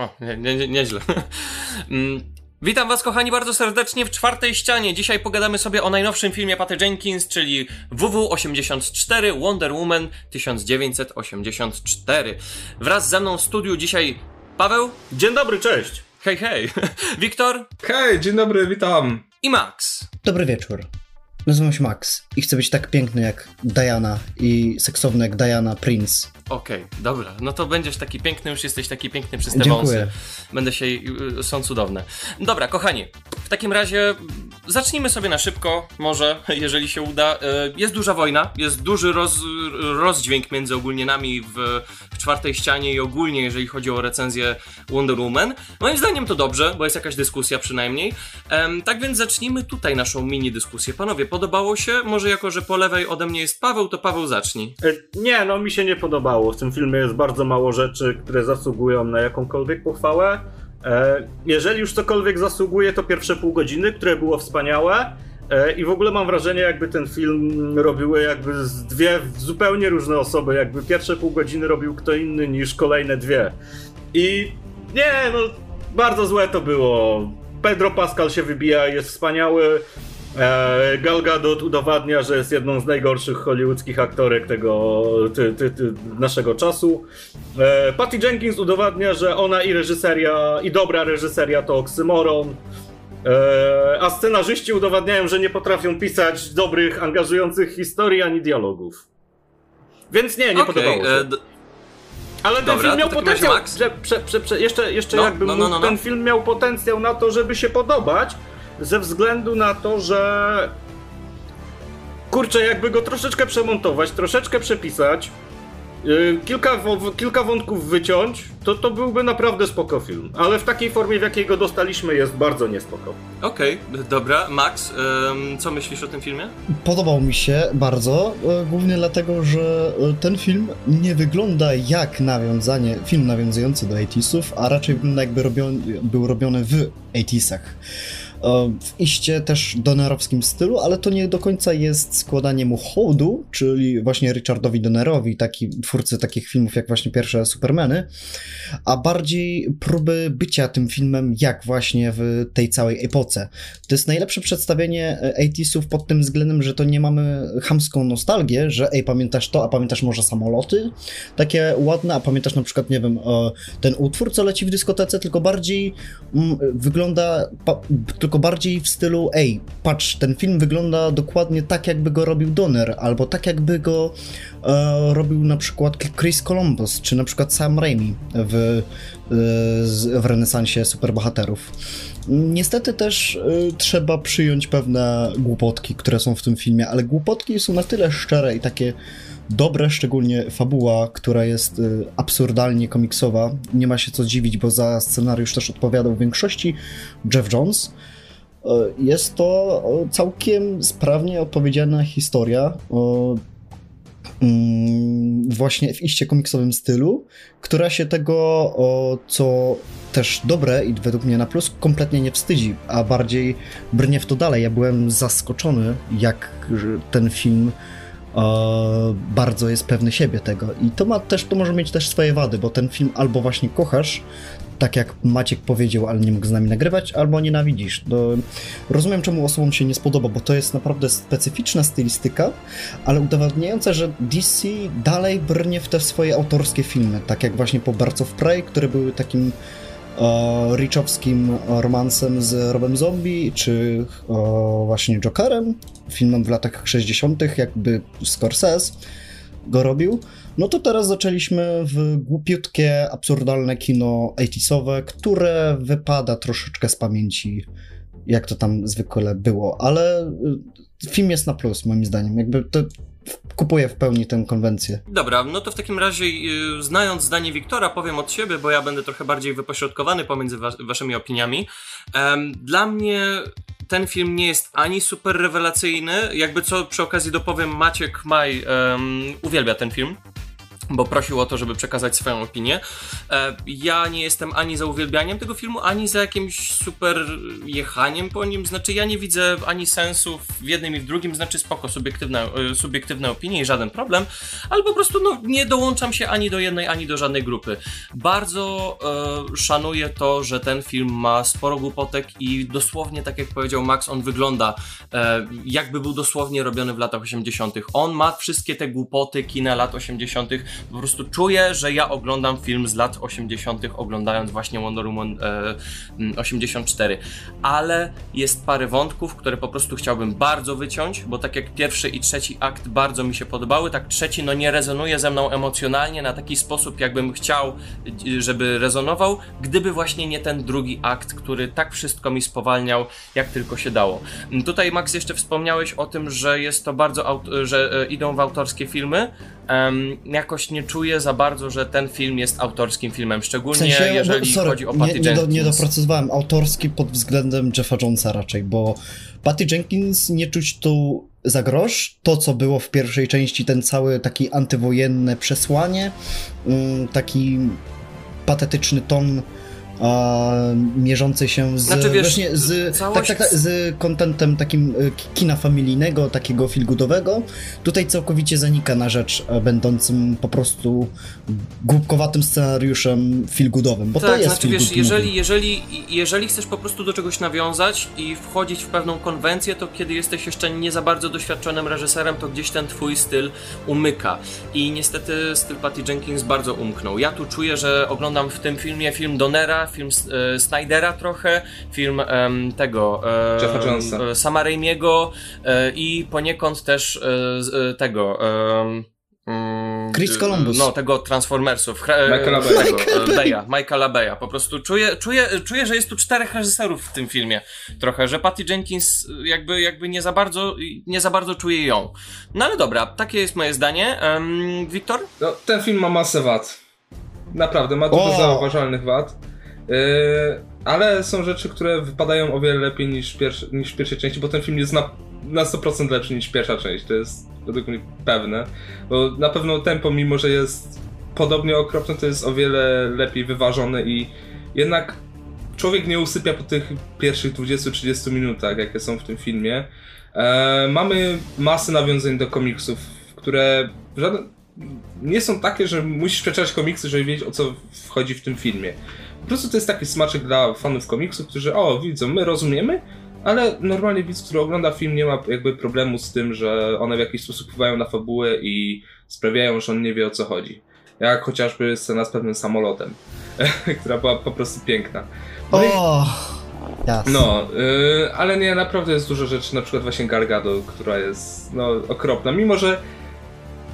O, nie, nie, nieźle. Mm, witam was kochani bardzo serdecznie w czwartej ścianie. Dzisiaj pogadamy sobie o najnowszym filmie Patty Jenkins, czyli WW84 Wonder Woman 1984. Wraz ze mną w studiu dzisiaj Paweł. Dzień dobry, cześć. Hej, hej. Wiktor. Hej, dzień dobry, witam. I Max. Dobry wieczór. Nazywam się Max i chcę być tak piękny jak Diana i seksowny jak Diana Prince. Okej, okay, dobra. No to będziesz taki piękny, już jesteś taki piękny przez te Dziękuję. wąsy. Będę się, y, są cudowne. Dobra, kochani, w takim razie zacznijmy sobie na szybko, może, jeżeli się uda. Y, jest duża wojna, jest duży roz, rozdźwięk między ogólnie nami w, w czwartej ścianie i ogólnie, jeżeli chodzi o recenzję Wonder Woman. Moim zdaniem to dobrze, bo jest jakaś dyskusja przynajmniej. Tak więc zacznijmy tutaj naszą mini dyskusję. Panowie, podobało się? Może jako, że po lewej ode mnie jest Paweł, to Paweł zacznij. E, nie, no mi się nie podobało. W tym filmie jest bardzo mało rzeczy, które zasługują na jakąkolwiek pochwałę. E, jeżeli już cokolwiek zasługuje, to pierwsze pół godziny, które było wspaniałe. E, I w ogóle mam wrażenie, jakby ten film robiły jakby dwie zupełnie różne osoby. Jakby pierwsze pół godziny robił kto inny niż kolejne dwie. I nie, no bardzo złe to było. Pedro Pascal się wybija, jest wspaniały. E, Gal Gadot udowadnia, że jest jedną z najgorszych hollywoodzkich aktorek tego ty, ty, ty, naszego czasu. E, Patty Jenkins udowadnia, że ona i reżyseria, i dobra reżyseria to oksymoron. E, a scenarzyści udowadniają, że nie potrafią pisać dobrych, angażujących historii ani dialogów. Więc nie, nie okay, podobało się. Ale ten Dobra, film miał potencjał. Że, prze, prze, prze, jeszcze jeszcze no, jakby no, no, no, ten film miał potencjał na to, żeby się podobać, ze względu na to, że kurczę, jakby go troszeczkę przemontować, troszeczkę przepisać, yy, kilka, kilka wątków wyciąć, to to byłby naprawdę spoko film. Ale w takiej formie, w jakiej go dostaliśmy, jest bardzo niespoko. Okej, okay, dobra. Max, ym, co myślisz o tym filmie? Podobał mi się bardzo, e, głównie dlatego, że e, ten film nie wygląda jak nawiązanie, film nawiązujący do 80sów, a raczej jakby robion, był robiony w 80sach w iście też donerowskim stylu, ale to nie do końca jest składanie mu hołdu, czyli właśnie Richardowi Donnerowi, taki, twórcy takich filmów jak właśnie pierwsze Supermany, a bardziej próby bycia tym filmem jak właśnie w tej całej epoce. To jest najlepsze przedstawienie 80sów pod tym względem, że to nie mamy chamską nostalgię, że ej, pamiętasz to, a pamiętasz może samoloty? Takie ładne, a pamiętasz na przykład, nie wiem, ten utwór, co leci w dyskotece, tylko bardziej mm, wygląda, tylko bardziej w stylu, ej, patrz, ten film wygląda dokładnie tak, jakby go robił Donner, albo tak, jakby go e, robił na przykład Chris Columbus, czy na przykład Sam Raimi w, e, w renesansie superbohaterów. Niestety też y, trzeba przyjąć pewne głupotki, które są w tym filmie, ale głupotki są na tyle szczere i takie dobre, szczególnie fabuła, która jest y, absurdalnie komiksowa. Nie ma się co dziwić, bo za scenariusz też odpowiadał w większości Jeff Jones. Jest to całkiem sprawnie opowiedziana historia mm, właśnie w iście komiksowym stylu, która się tego, co też dobre i według mnie na plus, kompletnie nie wstydzi, a bardziej brnie w to dalej. Ja byłem zaskoczony, jak ten film bardzo jest pewny siebie tego. I to ma też, to może mieć też swoje wady, bo ten film albo właśnie kochasz, tak jak Maciek powiedział, ale nie mógł z nami nagrywać, albo nienawidzisz. No, rozumiem, czemu osobom się nie spodoba, bo to jest naprawdę specyficzna stylistyka, ale udowadniająca, że DC dalej brnie w te swoje autorskie filmy, tak jak właśnie po Birds of Prey, które były takim e, Richowskim romansem z Robem Zombie, czy właśnie Jokerem, filmem w latach 60., jakby Scorsese go robił. No to teraz zaczęliśmy w głupiutkie, absurdalne kino 80 które wypada troszeczkę z pamięci, jak to tam zwykle było, ale y, film jest na plus, moim zdaniem. Jakby to kupuję w pełni tę konwencję. Dobra, no to w takim razie, yy, znając zdanie Wiktora, powiem od siebie, bo ja będę trochę bardziej wypośrodkowany pomiędzy wa waszymi opiniami. Dla mnie ten film nie jest ani super rewelacyjny, jakby co przy okazji dopowiem, Maciek Maj um, uwielbia ten film. Bo prosił o to, żeby przekazać swoją opinię. E, ja nie jestem ani za uwielbianiem tego filmu, ani za jakimś super jechaniem po nim. Znaczy, ja nie widzę ani sensu w jednym i w drugim, znaczy spoko, subiektywne, subiektywne opinie i żaden problem, ale po prostu no, nie dołączam się ani do jednej, ani do żadnej grupy. Bardzo e, szanuję to, że ten film ma sporo głupotek i dosłownie, tak jak powiedział Max, on wygląda e, jakby był dosłownie robiony w latach 80. On ma wszystkie te głupoty kina lat 80 po prostu czuję, że ja oglądam film z lat 80., oglądając właśnie Wonder Woman e, 84. Ale jest parę wątków, które po prostu chciałbym bardzo wyciąć, bo tak jak pierwszy i trzeci akt bardzo mi się podobały, tak trzeci no nie rezonuje ze mną emocjonalnie na taki sposób, jakbym chciał, żeby rezonował, gdyby właśnie nie ten drugi akt, który tak wszystko mi spowalniał, jak tylko się dało. Tutaj Max jeszcze wspomniałeś o tym, że jest to bardzo, że e, idą w autorskie filmy. Um, jakoś nie czuję za bardzo, że ten film jest autorskim filmem, szczególnie w sensie, jeżeli no, sorry, chodzi o Patty nie, nie, do, nie doprecyzowałem, autorski pod względem Jeffa Jonesa raczej, bo Patty Jenkins nie czuć tu za grosz. To, co było w pierwszej części, ten cały taki antywojenne przesłanie, um, taki patetyczny ton mierzący się z, znaczy, wiesz, właśnie z, całość... tak, tak, tak, z kontentem takim e, kina familijnego, takiego filgudowego. Tutaj całkowicie zanika na rzecz e, będącym po prostu głupkowatym scenariuszem filgudowym, bo tak, to jest znaczy, wiesz, jeżeli, jeżeli, jeżeli chcesz po prostu do czegoś nawiązać i wchodzić w pewną konwencję, to kiedy jesteś jeszcze nie za bardzo doświadczonym reżyserem, to gdzieś ten twój styl umyka. I niestety styl Patty Jenkins bardzo umknął. Ja tu czuję, że oglądam w tym filmie film Donera, film e, Snydera trochę, film e, tego e, Jeffa Jonesa. Sama Raimiego e, i poniekąd też e, tego mm, Chris Columbus. No, tego Transformersów. Michaela Beya. Michaela Beya. Po prostu czuję, czuję, czuję, że jest tu czterech reżyserów w tym filmie. Trochę, że Patty Jenkins jakby, jakby nie za bardzo, nie za bardzo czuje ją. No ale dobra, takie jest moje zdanie. Um, Wiktor? No, ten film ma masę wad. Naprawdę, ma dużo zauważalnych wad. Yy, ale są rzeczy, które wypadają o wiele lepiej niż, pierwszy, niż w pierwszej części, bo ten film jest na, na 100% lepszy niż pierwsza część, to jest według mnie pewne. Bo na pewno tempo, mimo że jest podobnie okropne, to jest o wiele lepiej wyważone i jednak człowiek nie usypia po tych pierwszych 20-30 minutach, jakie są w tym filmie. E, mamy masę nawiązań do komiksów, które żaden, nie są takie, że musisz przeczytać komiksy, żeby wiedzieć o co wchodzi w tym filmie. Po prostu to jest taki smaczek dla fanów komiksów, którzy o, widzą, my rozumiemy, ale normalnie widz, który ogląda film nie ma jakby problemu z tym, że one w jakiś sposób wpływają na fabułę i sprawiają, że on nie wie o co chodzi. Jak chociażby scena z pewnym samolotem, która była po prostu piękna. No, oh, i... no yy, ale nie, naprawdę jest dużo rzeczy, na przykład właśnie Gargado, która jest no, okropna, mimo że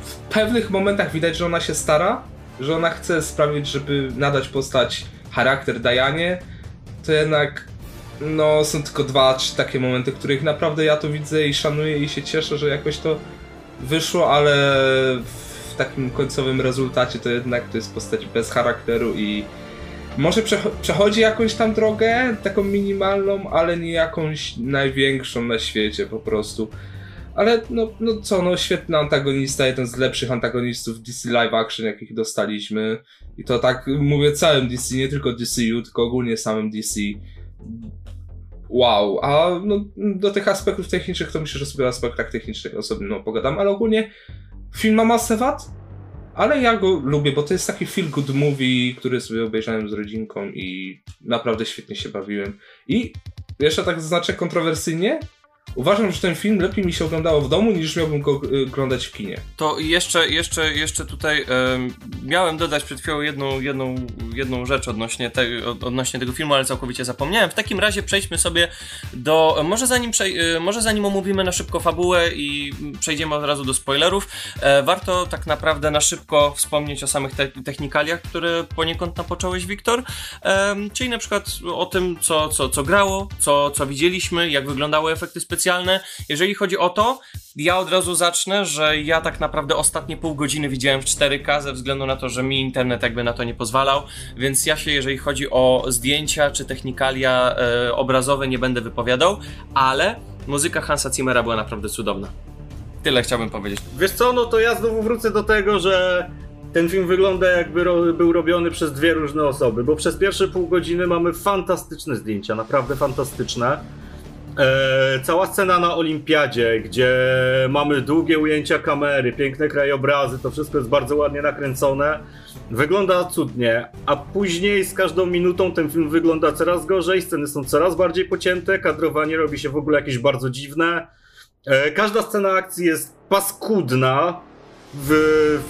w pewnych momentach widać, że ona się stara, że ona chce sprawić, żeby nadać postać charakter Dajanie, to jednak no są tylko dwa, trzy takie momenty, których naprawdę ja to widzę i szanuję i się cieszę, że jakoś to wyszło, ale w takim końcowym rezultacie to jednak to jest postać bez charakteru i może przechodzi jakąś tam drogę, taką minimalną, ale nie jakąś największą na świecie po prostu. Ale no, no co, no świetny antagonista, jeden z lepszych antagonistów DC Live Action, jakich dostaliśmy. I to tak mówię całym DC, nie tylko DCU, tylko ogólnie samym DC. Wow, a no, do tych aspektów technicznych to myślę, że sobie o aspektach technicznych osobno pogadam, ale ogólnie film ma masę wad, ale ja go lubię, bo to jest taki feel good movie, który sobie obejrzałem z rodzinką i naprawdę świetnie się bawiłem. I jeszcze tak zaznaczę kontrowersyjnie, Uważam, że ten film lepiej mi się oglądało w domu, niż miałbym go y, oglądać w kinie. To jeszcze, jeszcze, jeszcze tutaj miałem dodać przed chwilą jedną, jedną, jedną rzecz odnośnie, te, odnośnie tego filmu, ale całkowicie zapomniałem. W takim razie przejdźmy sobie do. Może zanim, y, może zanim omówimy na szybko fabułę i przejdziemy od razu do spoilerów, e, warto tak naprawdę na szybko wspomnieć o samych te technikaliach, które poniekąd napocząłeś, Wiktor. E, czyli na przykład o tym, co, co, co grało, co, co widzieliśmy, jak wyglądały efekty specjalne specjalne. Jeżeli chodzi o to, ja od razu zacznę, że ja tak naprawdę ostatnie pół godziny widziałem w 4K ze względu na to, że mi internet jakby na to nie pozwalał, więc ja się, jeżeli chodzi o zdjęcia czy technikalia e, obrazowe, nie będę wypowiadał, ale muzyka Hansa Zimmera była naprawdę cudowna. Tyle chciałbym powiedzieć. Wiesz co, no to ja znowu wrócę do tego, że ten film wygląda jakby ro, był robiony przez dwie różne osoby, bo przez pierwsze pół godziny mamy fantastyczne zdjęcia, naprawdę fantastyczne. E, cała scena na Olimpiadzie, gdzie mamy długie ujęcia kamery, piękne krajobrazy, to wszystko jest bardzo ładnie nakręcone. Wygląda cudnie, a później z każdą minutą ten film wygląda coraz gorzej, sceny są coraz bardziej pocięte, kadrowanie robi się w ogóle jakieś bardzo dziwne. E, każda scena akcji jest paskudna w,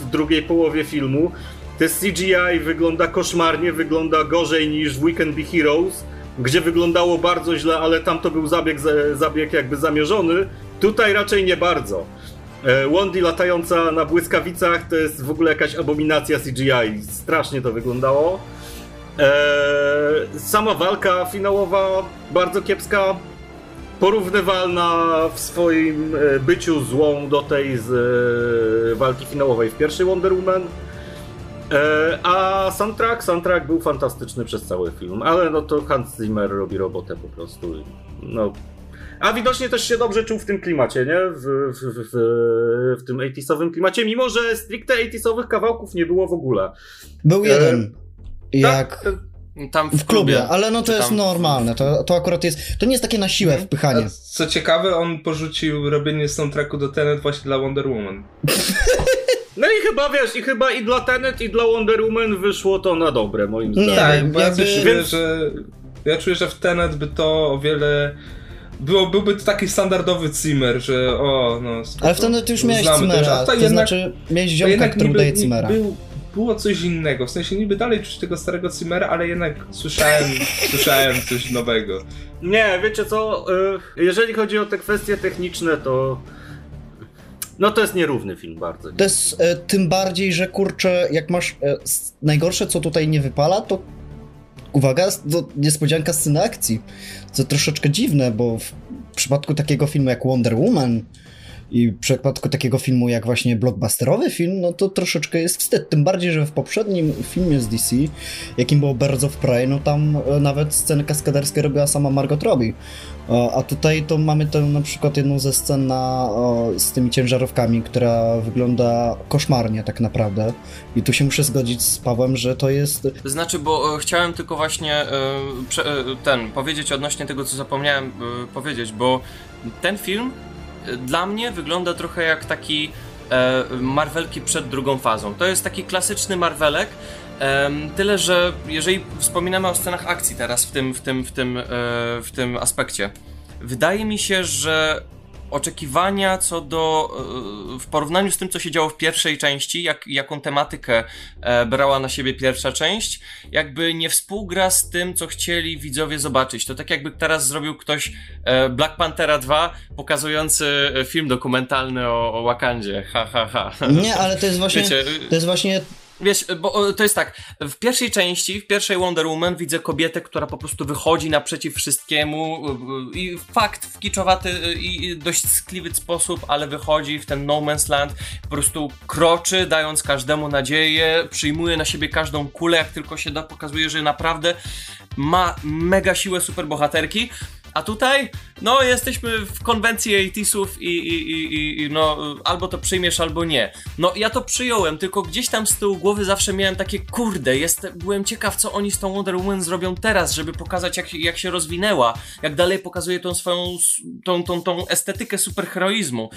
w drugiej połowie filmu. Te CGI wygląda koszmarnie, wygląda gorzej niż w Weekend Be Heroes gdzie wyglądało bardzo źle, ale tam to był zabieg, zabieg jakby zamierzony. Tutaj raczej nie bardzo. E, Wandy latająca na błyskawicach to jest w ogóle jakaś abominacja CGI. Strasznie to wyglądało. E, sama walka finałowa bardzo kiepska. Porównywalna w swoim e, byciu złą do tej z walki finałowej w pierwszej Wonder Woman. E, a soundtrack, soundtrack był fantastyczny przez cały film, ale no to Hans Zimmer robi robotę po prostu. No. A widocznie też się dobrze czuł w tym klimacie, nie? W, w, w, w, w tym 80 klimacie, mimo że stricte 80 kawałków nie było w ogóle. Był e, jeden. E, jak. Tak, tam w, w klubie, ale no to jest normalne, to, to akurat jest, to nie jest takie na siłę mhm. wpychanie. A co ciekawe, on porzucił robienie soundtracku do Tenet właśnie dla Wonder Woman. No i chyba wiesz, i chyba i dla Tenet, i dla Wonder Woman wyszło to na dobre, moim zdaniem. Nie, tak, bo ja czuję, Więc... że ja czuję, że w Tenet by to o wiele było, byłby to taki standardowy Zimmer, że o, no... Spoko, Ale w Tenet już miałeś Zimmera, to, to jednak, znaczy miałeś ziomka, który daje Zimmera. Był, było coś innego, w sensie niby dalej czuć tego starego Zimmera, ale jednak słyszałem, słyszałem coś nowego. Nie, wiecie co, y, jeżeli chodzi o te kwestie techniczne, to no to jest nierówny film bardzo. To jest e, tym bardziej, że kurczę, jak masz e, najgorsze, co tutaj nie wypala, to uwaga, to niespodzianka sceny akcji. Co troszeczkę dziwne, bo w przypadku takiego filmu jak Wonder Woman i w przypadku takiego filmu jak właśnie blockbusterowy film, no to troszeczkę jest wstyd. Tym bardziej, że w poprzednim filmie z DC, jakim było Birds of Prey, no tam e, nawet sceny kaskaderskie robiła sama Margot Robbie. A tutaj to mamy tę na przykład jedną ze scen na, z tymi ciężarówkami, która wygląda koszmarnie tak naprawdę. I tu się muszę zgodzić z Pawłem, że to jest... Znaczy, bo e, chciałem tylko właśnie e, ten, powiedzieć odnośnie tego, co zapomniałem powiedzieć, bo ten film dla mnie wygląda trochę jak taki e, Marvelki przed drugą fazą. To jest taki klasyczny Marvelek, e, tyle że jeżeli wspominamy o scenach akcji teraz w tym, w tym, w tym, e, w tym aspekcie, wydaje mi się, że oczekiwania co do, e, w porównaniu z tym, co się działo w pierwszej części, jak, jaką tematykę e, brała na siebie pierwsza część, jakby nie współgra z tym, co chcieli widzowie zobaczyć. To tak jakby teraz zrobił ktoś Black Panthera 2, pokazujący film dokumentalny o, o Wakandzie. Ha, ha, ha. Nie, ale to jest właśnie, Wiecie, to jest właśnie Wiesz, bo to jest tak, w pierwszej części, w pierwszej Wonder Woman widzę kobietę, która po prostu wychodzi naprzeciw wszystkiemu i fakt w kiczowaty i dość skliwy sposób, ale wychodzi w ten no man's land, po prostu kroczy, dając każdemu nadzieję, przyjmuje na siebie każdą kulę, jak tylko się da, pokazuje, że naprawdę ma mega siłę superbohaterki, a tutaj, no, jesteśmy w konwencji 80 i, i, i, i, no, albo to przyjmiesz, albo nie. No, ja to przyjąłem, tylko gdzieś tam z tyłu głowy zawsze miałem takie, kurde, jest, byłem ciekaw, co oni z tą Wonder Woman zrobią teraz, żeby pokazać, jak, jak się rozwinęła, jak dalej pokazuje tą swoją, tą, tą, tą estetykę superheroizmu.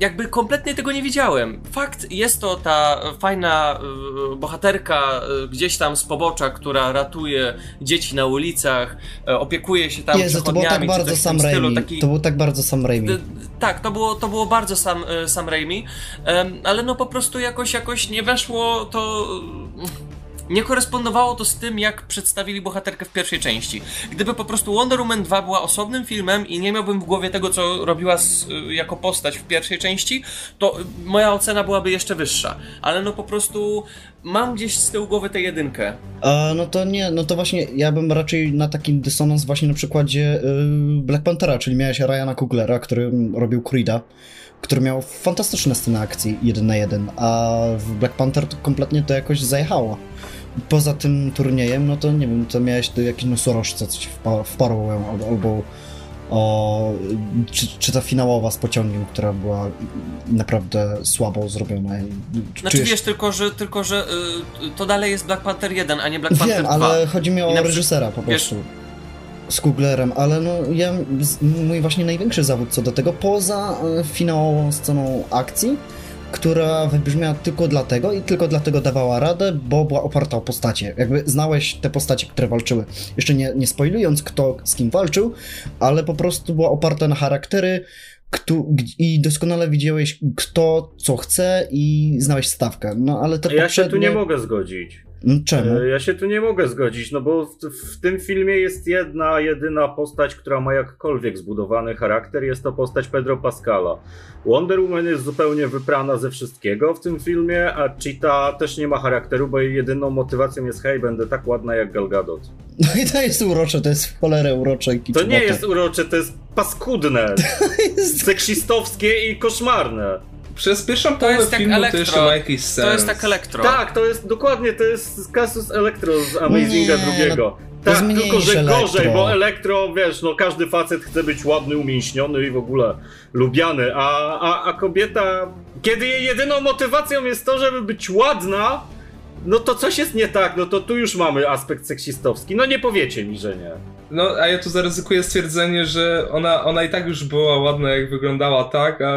Jakby kompletnie tego nie widziałem. Fakt, jest to ta fajna y, bohaterka y, gdzieś tam z pobocza, która ratuje dzieci na ulicach, y, opiekuje się tam Jezu, tak bardzo Sam Raimi. Taki... To był tak bardzo Sam Raimi. Tak, to było, to było bardzo Sam, Sam Raimi, ale no po prostu jakoś, jakoś nie weszło to nie korespondowało to z tym, jak przedstawili bohaterkę w pierwszej części. Gdyby po prostu Wonder Woman 2 była osobnym filmem i nie miałbym w głowie tego, co robiła z, y, jako postać w pierwszej części, to moja ocena byłaby jeszcze wyższa. Ale no po prostu mam gdzieś z tyłu głowy tę jedynkę. A, no to nie, no to właśnie ja bym raczej na takim dysonans właśnie na przykładzie yy, Black Panthera, czyli miałeś Ryana Kuglera, który robił Creed'a który miał fantastyczne sceny akcji jeden na jeden, a w Black Panther to kompletnie to jakoś zajechało poza tym turniejem, no to nie wiem, to miałeś tu jakiś nosorożce, coś wpa wparło albo, o, czy, czy ta finałowa z pociągiem, która była naprawdę słabo zrobiona. Czy Znaczy czujesz- wiesz, tylko że, tylko, że y, to dalej jest Black Panther 1, a nie Black Panther Wiem, 2. ale chodzi mi o na reżysera po wiesz- prostu. Z Kuglerem, ale no ja, mój właśnie największy zawód co do tego, poza e, finałową sceną akcji, która wybrzmiała tylko dlatego i tylko dlatego dawała radę, bo była oparta o postacie. Jakby znałeś te postacie, które walczyły. Jeszcze nie, nie spoilując, kto z kim walczył, ale po prostu była oparta na charaktery kto, i doskonale widziałeś, kto co chce i znałeś stawkę. No ale te Ja się tu poprzednie... nie mogę zgodzić. Mm, Czemu? E, Ja się tu nie mogę zgodzić, no bo w, w tym filmie jest jedna, jedyna postać, która ma jakkolwiek zbudowany charakter, jest to postać Pedro Pascala. Wonder Woman jest zupełnie wyprana ze wszystkiego w tym filmie, a Cheetah też nie ma charakteru, bo jej jedyną motywacją jest hej, będę tak ładna jak Gal Gadot. No i to jest urocze, to jest w cholerę urocze i To nie jest urocze, to jest paskudne, jest... seksistowskie i koszmarne. Przez pierwszą połowę jest jak filmu to elektro. jeszcze ma jakiś sens. To jest tak elektro. Tak, to jest dokładnie, to jest Casus Electro z Amazinga Nie, drugiego. to tak, tylko że mniejsze gorzej, Elektro. bo Elektro, wiesz, no każdy facet chce być ładny, umięśniony i w ogóle lubiany, a, a, a kobieta, kiedy jej jedyną motywacją jest to, żeby być ładna, no to coś jest nie tak, no to tu już mamy aspekt seksistowski, no nie powiecie mi, że nie. No, a ja tu zaryzykuję stwierdzenie, że ona, ona i tak już była ładna, jak wyglądała, tak? A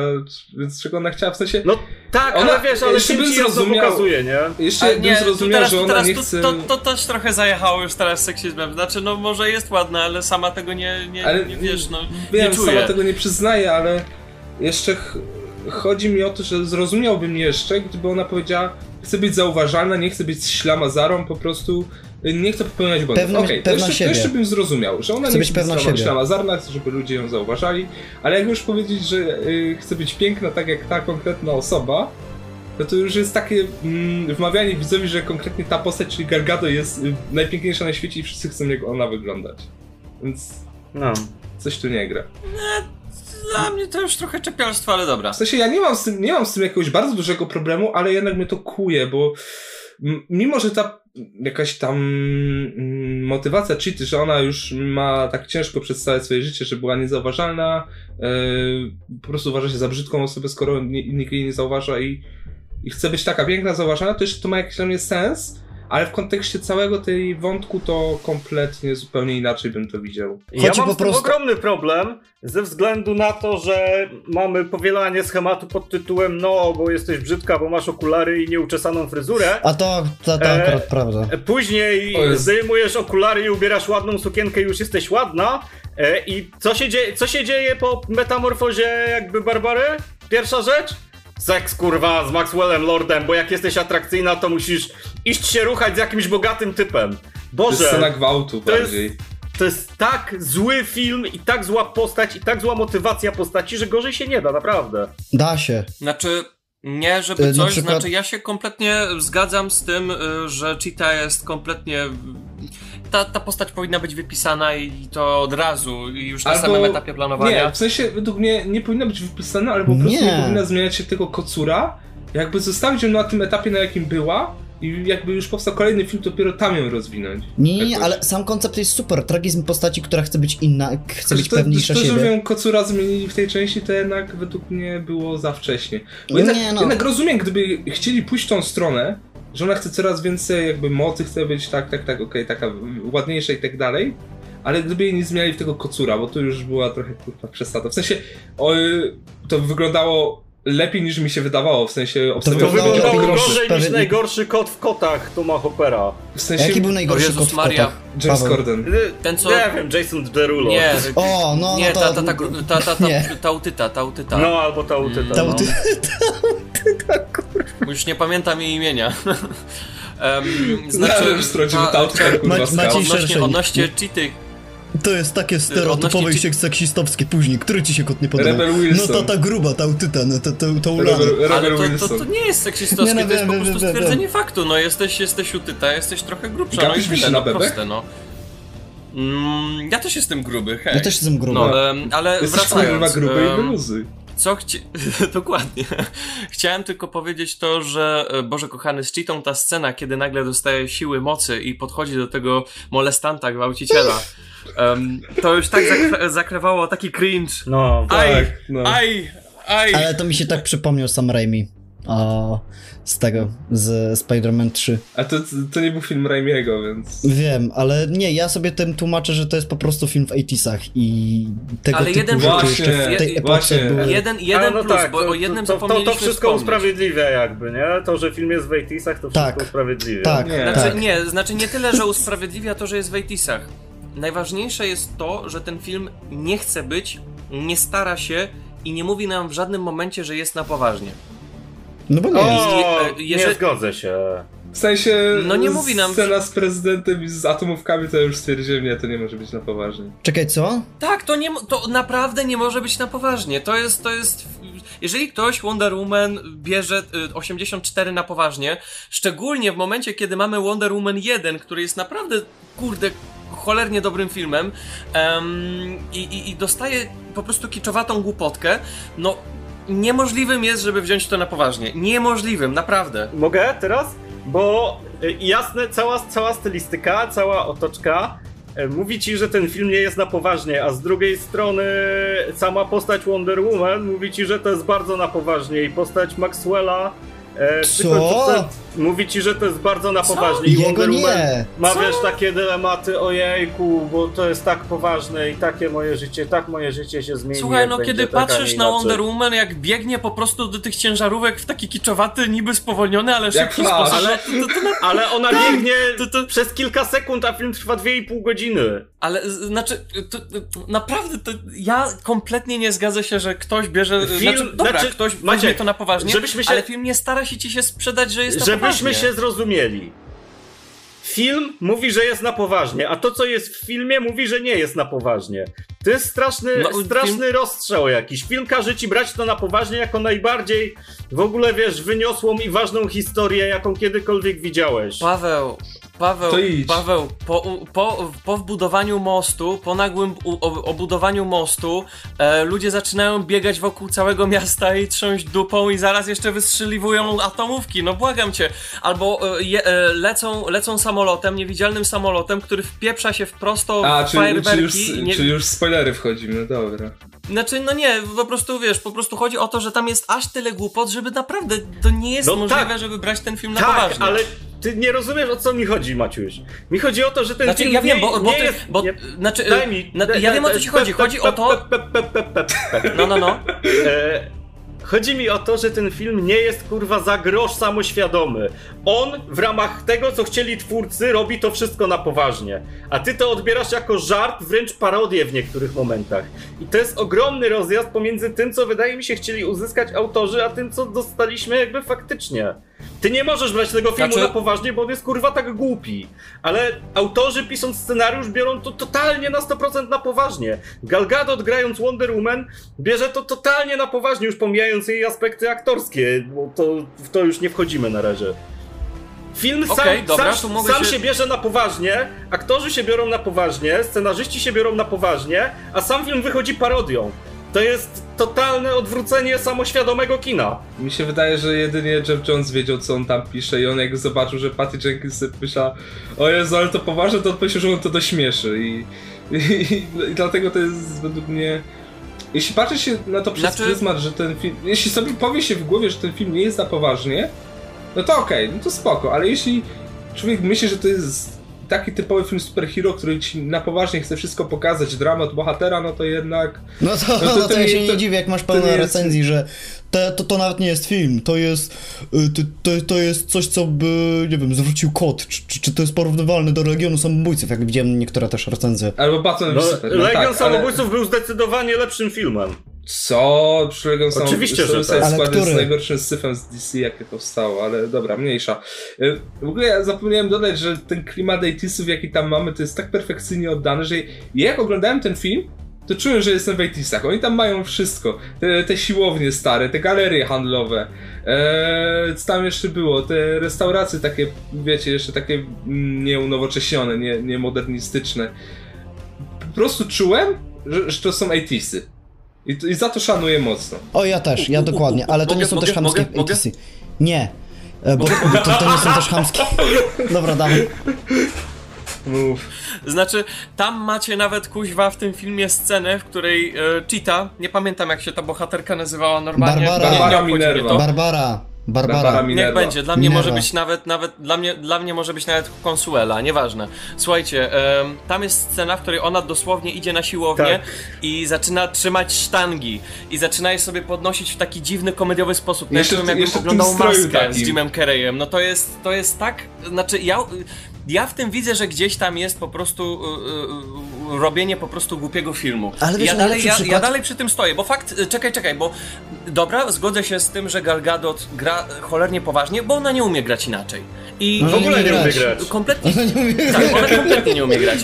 więc czego ona chciała? W sensie, No tak, Ona- ale wiesz, ale jeszcze bym zrozumiał- pokazuje, nie? jeszcze Ale bym nie, tu zrozumiał, teraz, że ona teraz nie to, chce... to, to też trochę zajechało już teraz seksizmem. Znaczy, no może jest ładna, ale sama tego nie, nie, Ale nie wiesz, no Wiem, nie czuję. sama tego nie przyznaję, ale jeszcze ch chodzi mi o to, że zrozumiałbym jeszcze, gdyby ona powiedziała, chcę być zauważalna, nie chcę być ślamazarą, po prostu nie chcę popełniać błędów. Pewna- Okej, to, pewna jeszcze, to siebie. jeszcze bym zrozumiał, że ona Chce nie być chce być siebie. ślamazarna, chce, żeby ludzie ją zauważali, ale jak już powiedzieć, że y, chce być piękna tak jak ta konkretna osoba, to to już jest takie mm, wmawianie widzowi, że konkretnie ta postać, czyli Gargado jest y, najpiękniejsza na świecie i wszyscy chcą jak ona wyglądać. Więc No. coś tu nie gra. Dla mnie to już trochę czepialstwo, ale dobra. W sensie ja nie mam z tym, nie mam z tym jakiegoś bardzo dużego problemu, ale jednak mnie to kuje, bo mimo, że ta jakaś tam mm, motywacja cheaty, że ona już ma tak ciężko przez całe swoje życie, że była niezauważalna, yy, po prostu uważa się za brzydką osobę, skoro nikt jej nie zauważa i, i chce być taka piękna, zauważana, to jeszcze to ma jakiś dla mnie sens, ale w kontekście całego tej wątku to kompletnie zupełnie inaczej bym to widział. Ja Chodzi mam po prostu- ogromny problem ze względu na to, że mamy powielanie schematu pod tytułem no, bo jesteś brzydka, bo masz okulary i nieuczesaną fryzurę. A to, to, to E, akurat prawda. Później O jest. zdejmujesz okulary i ubierasz ładną sukienkę i już jesteś ładna. E, I co się, dzieje, co się dzieje po metamorfozie jakby Barbary? Pierwsza rzecz? Seks kurwa z Maxwellem Lordem, bo jak jesteś atrakcyjna, to musisz iść się ruchać z jakimś bogatym typem. To jest scena Boże, gwałtu to jest- bardziej. to jest tak zły film i tak zła postać i tak zła motywacja postaci, że gorzej się nie da, naprawdę. Da się. Znaczy, nie, żeby na coś, przykład- znaczy ja się kompletnie zgadzam z tym, y, że Cheetah jest kompletnie... Ta, ta postać powinna być wypisana i to od razu, i już na Albo- samym etapie planowania. Nie, w sensie według mnie nie powinna być wypisana, ale po prostu nie, Nie. powinna zmieniać się tego kocura. Jakby zostawić ją na tym etapie, na jakim była i jakby już powstał kolejny film, to dopiero tam ją rozwinąć. Nie, nie, nie, ale sam koncept jest super. Tragizm postaci, która chce być inna, chce być to, pewniejsza to, to, że siebie. ją kocura zmienili w tej części, to jednak według mnie było za wcześnie. Bo Nie, jednak, no. jednak rozumiem, gdyby chcieli pójść w tą stronę, że ona chce coraz więcej jakby mocy, chce być tak, tak, tak, okej, taka ładniejsza i tak dalej, ale gdyby jej nie zmieniali w tego kocura, bo to już była trochę kurwa przesada. W sensie o, y, to wyglądało lepiej niż mi się wydawało, w sensie To obstawiałem wyglądało gorzej niż najgorszy kot w kotach Toma Hoppera. W sensie Jaki był najgorszy Jezus kot w Maria. kotach? James Paweł. Corden. Ten, co- Nie wiem, Jason Derulo. Nie, O, no, nie, no to... ta, ta, ta, ta, ta, ta, Nie. ta utyta, ta utyta. No, albo ta utyta. Ta no. uty... Już nie pamiętam jej imienia. um, Znaczy, już strącimy ta utyta, kurwa, Macie- skała. macie- odnośnie, odnośnie cheaty, To jest takie stereotypowe odnośnie i ci- seksistowskie później. Który ci się kot nie podoba? Rebel Wilson. No ta, ta gruba, ta utyta, no ta, ta, ta ulana. Rebel, ale to, to, to nie jest seksistowskie, Nie, no to jest wiem, po prostu wiem, wiem. stwierdzenie faktu. No jesteś, jesteś utyta, jesteś trochę grubsza, no i tyle, na no proste, no. Mm, ja też jestem gruby, hej. Ja też jestem gruby. No, em, ale Jesteś wracając. gruby i em, wyluzuj. Co chci... Dokładnie. Chciałem tylko powiedzieć to, że e, Boże kochany, z cheatą ta scena, kiedy nagle dostaje siły mocy i podchodzi do tego molestanta, gwałciciela. Um, to już tak zakre zakrewało taki cringe. No, Aj, tak, no. aj, aj. Ale to mi się tak przypomniał Sam Raimi. O, z tego, z Spider-Man 3. A to, to nie był film Raimiego, więc... Wiem, ale nie, ja sobie tym tłumaczę, że to jest po prostu film w 80sach i tego Ale typu jeden rzeczy plus. jeszcze w tej Właśnie, epoce właśnie. były... Jeden, jeden no plus, tak, bo to, o jednym to, to, to wszystko wspomnieć. usprawiedliwia jakby, nie? To, że film jest w 80sach, to Tak. wszystko usprawiedliwia. Tak, Nie. Znaczy, tak. nie, znaczy nie tyle, że usprawiedliwia to, że jest w 80sach. Najważniejsze jest to, że ten film nie chce być, nie stara się i nie mówi nam w żadnym momencie, że jest na poważnie. No bo nie jest. O, Je- e, jeżeli- nie zgodzę się. W sensie... No nie mówi nam, Scena z prezydentem i z atomówkami to już stwierdziłem, nie, to nie może być na poważnie. Czekaj, co? Tak, to, nie, to naprawdę nie może być na poważnie. To jest, to jest. Jeżeli ktoś Wonder Woman bierze y, 84 na poważnie, szczególnie w momencie, kiedy mamy Wonder Woman 1, który jest naprawdę, kurde, cholernie dobrym filmem em, i, i, i dostaje po prostu kiczowatą głupotkę, no niemożliwym jest, żeby wziąć to na poważnie. Niemożliwym, naprawdę. Mogę teraz? Bo y, jasne, cała, cała stylistyka, cała otoczka y, mówi ci, że ten film nie jest na poważnie, a z drugiej strony sama postać Wonder Woman mówi ci, że to jest bardzo na poważnie i postać Maxwella e, Co? mówi ci, że to jest bardzo na Co? poważnie i Jego Wonder Woman nie. ma Co? wiesz takie dylematy, ojejku, bo to jest tak poważne i takie moje życie, tak moje życie się zmieni. Słuchaj, no kiedy patrzysz na. Wonder Woman, jak biegnie po prostu do tych ciężarówek w taki kiczowaty, niby spowolniony, ale Jak szybki sposób. Ale- to, to, to, na- Ale ona Tak, biegnie to- to- przez kilka sekund, a film trwa 2,5 godziny. ale znaczy, to, to, naprawdę, to ja kompletnie nie zgadzę się, że ktoś bierze. Film- znaczy, dobra, znaczy, ktoś weźmie Maciek, to na poważnie, żebyśmy się- ale film nie stara ci się sprzedać, że jest na Żebyśmy poważnie. się zrozumieli. Film mówi, że jest na poważnie, a to, co jest w filmie, mówi, że nie jest na poważnie. To jest straszny, No, film- straszny rozstrzał jakiś. Film każe ci brać to na poważnie jako najbardziej w ogóle, wiesz, wyniosłą i ważną historię, jaką kiedykolwiek widziałeś. Paweł, Paweł. Paweł, po, po, po wbudowaniu mostu, po nagłym obudowaniu mostu, e, ludzie zaczynają biegać wokół całego miasta i trząść dupą i zaraz jeszcze wystrzeliwują atomówki, no błagam cię. Albo e, e, lecą, lecą samolotem, niewidzialnym samolotem, który wpieprza się w prosto A, w czy, czy, fajerwerki. już, nie, czy już spoilery wchodzimy, dobra. Znaczy, no nie, po prostu wiesz, po prostu chodzi o to, że tam jest aż tyle głupot, żeby naprawdę to nie jest No możliwe, tak. żeby brać ten film na tak, poważnie. ale ty nie rozumiesz, o co mi chodzi, Maciuś. Mi chodzi o to, że ten Znaczy, film ja wiem, nie, bo, bo, nie ty, jest... bo nie, znaczy, daj mi. na, daj- ja daj- wiem o co ci chodzi. Chodzi o to. No, no, no. E, Chodzi mi o to, że ten film nie jest kurwa za grosz samoświadomy. On w ramach tego, co chcieli twórcy, robi to wszystko na poważnie. A ty to odbierasz jako żart, wręcz parodię w niektórych momentach. I to jest ogromny rozjazd pomiędzy tym, co wydaje mi się chcieli uzyskać autorzy, a tym, co dostaliśmy jakby faktycznie. Ty nie możesz brać tego filmu Znaczy- na poważnie, bo on jest kurwa tak głupi. Ale autorzy pisząc scenariusz biorą to totalnie na 100% na poważnie. Gal Gadot grając Wonder Woman bierze to totalnie na poważnie, już pomijając jej aspekty aktorskie, bo to, w to już nie wchodzimy na razie. Film sam, Okej, dobra, sam, sam się- się bierze na poważnie, aktorzy się biorą na poważnie, scenarzyści się biorą na poważnie, a sam film wychodzi parodią. To jest totalne odwrócenie samoświadomego kina. Mi się wydaje, że jedynie Jeff Jones wiedział, co on tam pisze i on jak zobaczył, że Patty Jenkins sobie myślała o Jezu, ale to poważne, to odpowiedział, że on to dośmieszy i, i, i dlatego to jest według mnie... Jeśli patrzy się na to przez Znaczy- pryzmat, że ten film... Jeśli sobie powie się w głowie, że ten film nie jest na poważnie, no to okej, no to spoko, ale jeśli człowiek myśli, że to jest taki typowy film superhero, który ci na poważnie chce wszystko pokazać, dramat bohatera, no to jednak... No to, No to- no to, to ja nie- się to- nie dziwię, jak masz pełne nie jest- recenzji, że to, to, to nawet nie jest film, to jest, y, to, to, to jest coś, co by, nie wiem, zwrócił kot, czy, czy, czy to jest porównywalne do Legionu Samobójców, jak widziałem niektóre też recenzje. Albo Batman No, no Legion tak, Samobójców był zdecydowanie lepszym filmem. Co? Legion Sam- Oczywiście, że Suicide tak. Squad jest najgorszym syfem z DC, jakie powstało, ale dobra, mniejsza. Y, W ogóle ja zapomniałem dodać, że ten klimat 80 jaki tam mamy, to jest tak perfekcyjnie oddany, że jak oglądałem ten film, to czułem, że jestem w 80 Oni tam mają wszystko. Te, te siłownie stare, te galerie handlowe. Eee, co tam jeszcze było? Te restauracje takie, wiecie, jeszcze takie mm, nieunowocześnione, nie, nie modernistyczne. Po prostu czułem, że, że to są 80sy. I, I za to szanuję mocno. O, ja też, ja dokładnie, ale to mogę, nie są mogę, też chamskie mogę. Nie, e, bo to, to nie są też chamskie. Dobra. Mów. Znaczy, tam macie nawet kuźwa w tym filmie scenę, w której e, Cheetah, nie pamiętam jak się ta bohaterka nazywała normalnie. Barbara. Barbara Minerva. Barbara, Barbara Barbara. Niech będzie, dla mnie Minerva. może być nawet, nawet dla mnie, dla mnie może być nawet Consuela, nieważne. Słuchajcie, em, tam jest scena, w której ona dosłownie idzie na siłownię Tak. i zaczyna trzymać sztangi i zaczyna je sobie podnosić w taki dziwny, komediowy sposób. Jeszcze jakbym jeszcze tym oglądał maskę takim. z Jimem Carreyem. No to jest, to jest tak, znaczy ja... Ja w tym widzę, że gdzieś tam jest po prostu y, y, y, robienie po prostu głupiego filmu. Ale wiesz, ja, dalej, najlepszy ja, ja przykład- dalej przy tym stoję, bo fakt, czekaj, czekaj, bo dobra, zgodzę się z tym, że Gal Gadot gra cholernie poważnie, bo ona nie umie grać inaczej. I No, W ogóle nie umie grać. kompletnie Ona nie umie tak, ona kompletnie nie umie grać.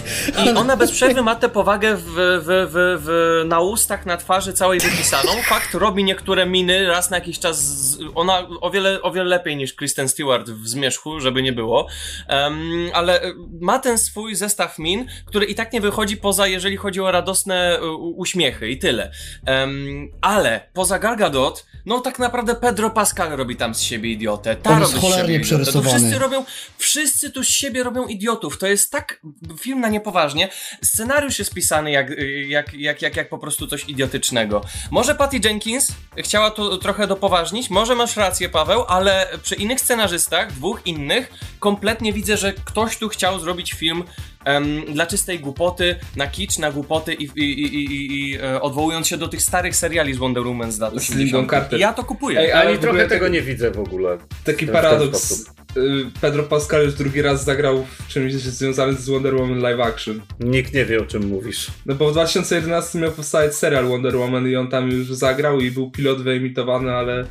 I ona bez przerwy ma tę powagę w, w, w, w, na ustach, na twarzy całej wypisaną. Fakt, robi niektóre miny raz na jakiś czas. Z, ona o wiele, o wiele lepiej niż Kristen Stewart w Zmierzchu, żeby nie było. Em, ale e, ma ten swój zestaw min, który i tak nie wychodzi poza, jeżeli chodzi o radosne e, uśmiechy i tyle. Em, ale poza Gal Gadot, no tak naprawdę Pedro Pascal robi tam z siebie idiotę. Ta On robi z cholernie siebie idiotę. To wszyscy robią, wszyscy tu z siebie robią idiotów. To jest tak film na niepoważnie. Scenariusz jest pisany jak, jak, jak, jak, jak po prostu coś idiotycznego. Może Patty Jenkins chciała to trochę dopoważnić, może masz rację, Paweł, ale przy innych scenarzystach, dwóch innych, kompletnie widzę, że ktoś tu chciał zrobić film em, dla czystej głupoty, na kicz, na głupoty i, i, i, i, i e, odwołując się do tych starych seriali z Wonder Woman z lat Z 80. Lindą Carter. I ja to kupuję. Ej, Ani Ale trochę tego tak- nie widzę w ogóle. Taki paradoks. Y, Pedro Pascal już drugi raz zagrał w czymś związanym z Wonder Woman live action. Nikt nie wie o czym mówisz. No bo w 2011 miał powstać serial Wonder Woman i on tam już zagrał i był pilot wyemitowany, ale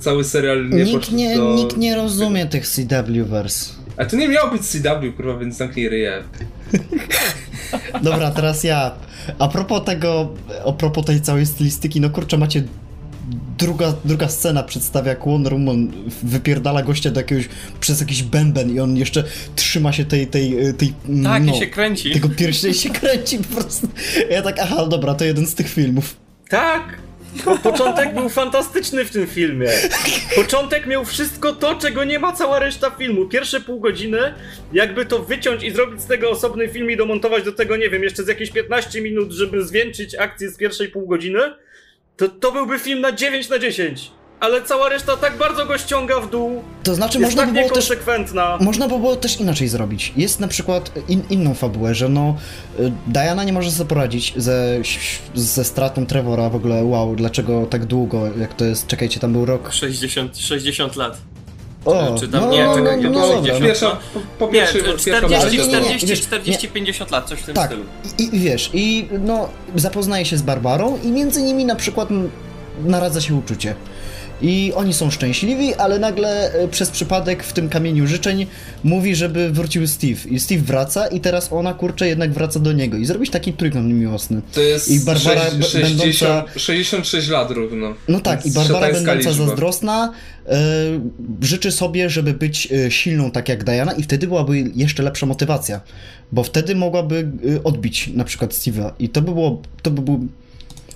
cały serial nie Nikt nie, do... nikt nie rozumie tych CW-verse. A to nie miało być CW, kurwa, więc zamknij ryję. Dobra, teraz ja. A propos tego, a propos tej całej stylistyki, no kurczę, macie druga, druga scena przedstawia, jak Wonder Woman wypierdala gościa do jakiegoś, przez jakiś bęben i on jeszcze trzyma się tej, tej, tej tak, no, i się kręci. tego pierścienia i się kręci po prostu. Ja tak, aha, dobra, to jeden z tych filmów. Tak! Bo początek był fantastyczny w tym filmie. Początek miał wszystko to, czego nie ma cała reszta filmu. Pierwsze pół godziny, jakby to wyciąć i zrobić z tego osobny film i domontować do tego, nie wiem, jeszcze z jakieś 15 minut, żeby zwieńczyć akcję z pierwszej pół godziny, to to byłby film na 9 na 10. Ale cała reszta tak bardzo go ściąga w dół, To znaczy, jest można tak by było też. Można by było też inaczej zrobić. Jest na przykład in, inną fabułę, że no y, Diana nie może sobie poradzić ze, ze stratą Trevora w ogóle, wow, dlaczego tak długo, jak to jest, czekajcie, tam był rok... 60, 60 lat. O, czy tam- no, nie, no, czekaj, no, nie, no, to dobra. 60. Pierwsza, po, po Nie, pierwszej, pierwsza 40, Ale nie, nie, nie, 40, wiesz, 40, 50 lat, coś w tym Tak, stylu. i, i wiesz, i no zapoznaje się z Barbarą i między nimi na przykład naradza się uczucie. I oni są szczęśliwi, ale nagle e, przez przypadek w tym kamieniu życzeń mówi, żeby wrócił Steve. I Steve wraca i teraz ona, kurczę, jednak wraca do niego. I zrobić taki trójkąt miłosny. To jest I Barbara sześć- b- 60, 66 lat równo. No tak, i Barbara będąca liczba. zazdrosna e, życzy sobie, żeby być e, silną tak jak Diana i wtedy byłaby jeszcze lepsza motywacja, bo wtedy mogłaby odbić na przykład Steve'a i to by było, to by był...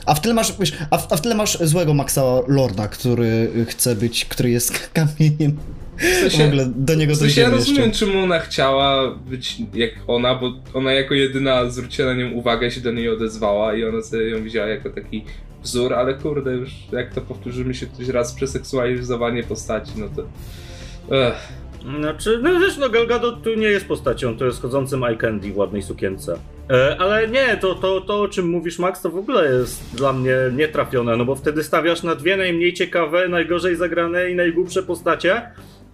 A w tle masz, wiesz, a w, a w tle masz złego Maxa Lorda, który chce być, który jest kamieniem. W sensie, w ogóle do niego w sensie ja rozumiem, jeszcze. czemu ona chciała być jak ona, bo ona jako jedyna zwróciła na nią uwagę, się do niej odezwała i ona sobie ją widziała jako taki wzór, ale kurde, już jak to powtórzymy się ktoś raz przeseksualizowanie postaci, no to... Ech. Znaczy, no wiesz, no Gal Gadot tu nie jest postacią, to jest chodzącym eye candy w ładnej sukience. E, ale nie, to, to, to o czym mówisz Max, to w ogóle jest dla mnie nietrafione, no bo wtedy stawiasz na dwie najmniej ciekawe, najgorzej zagrane i najgłupsze postacie,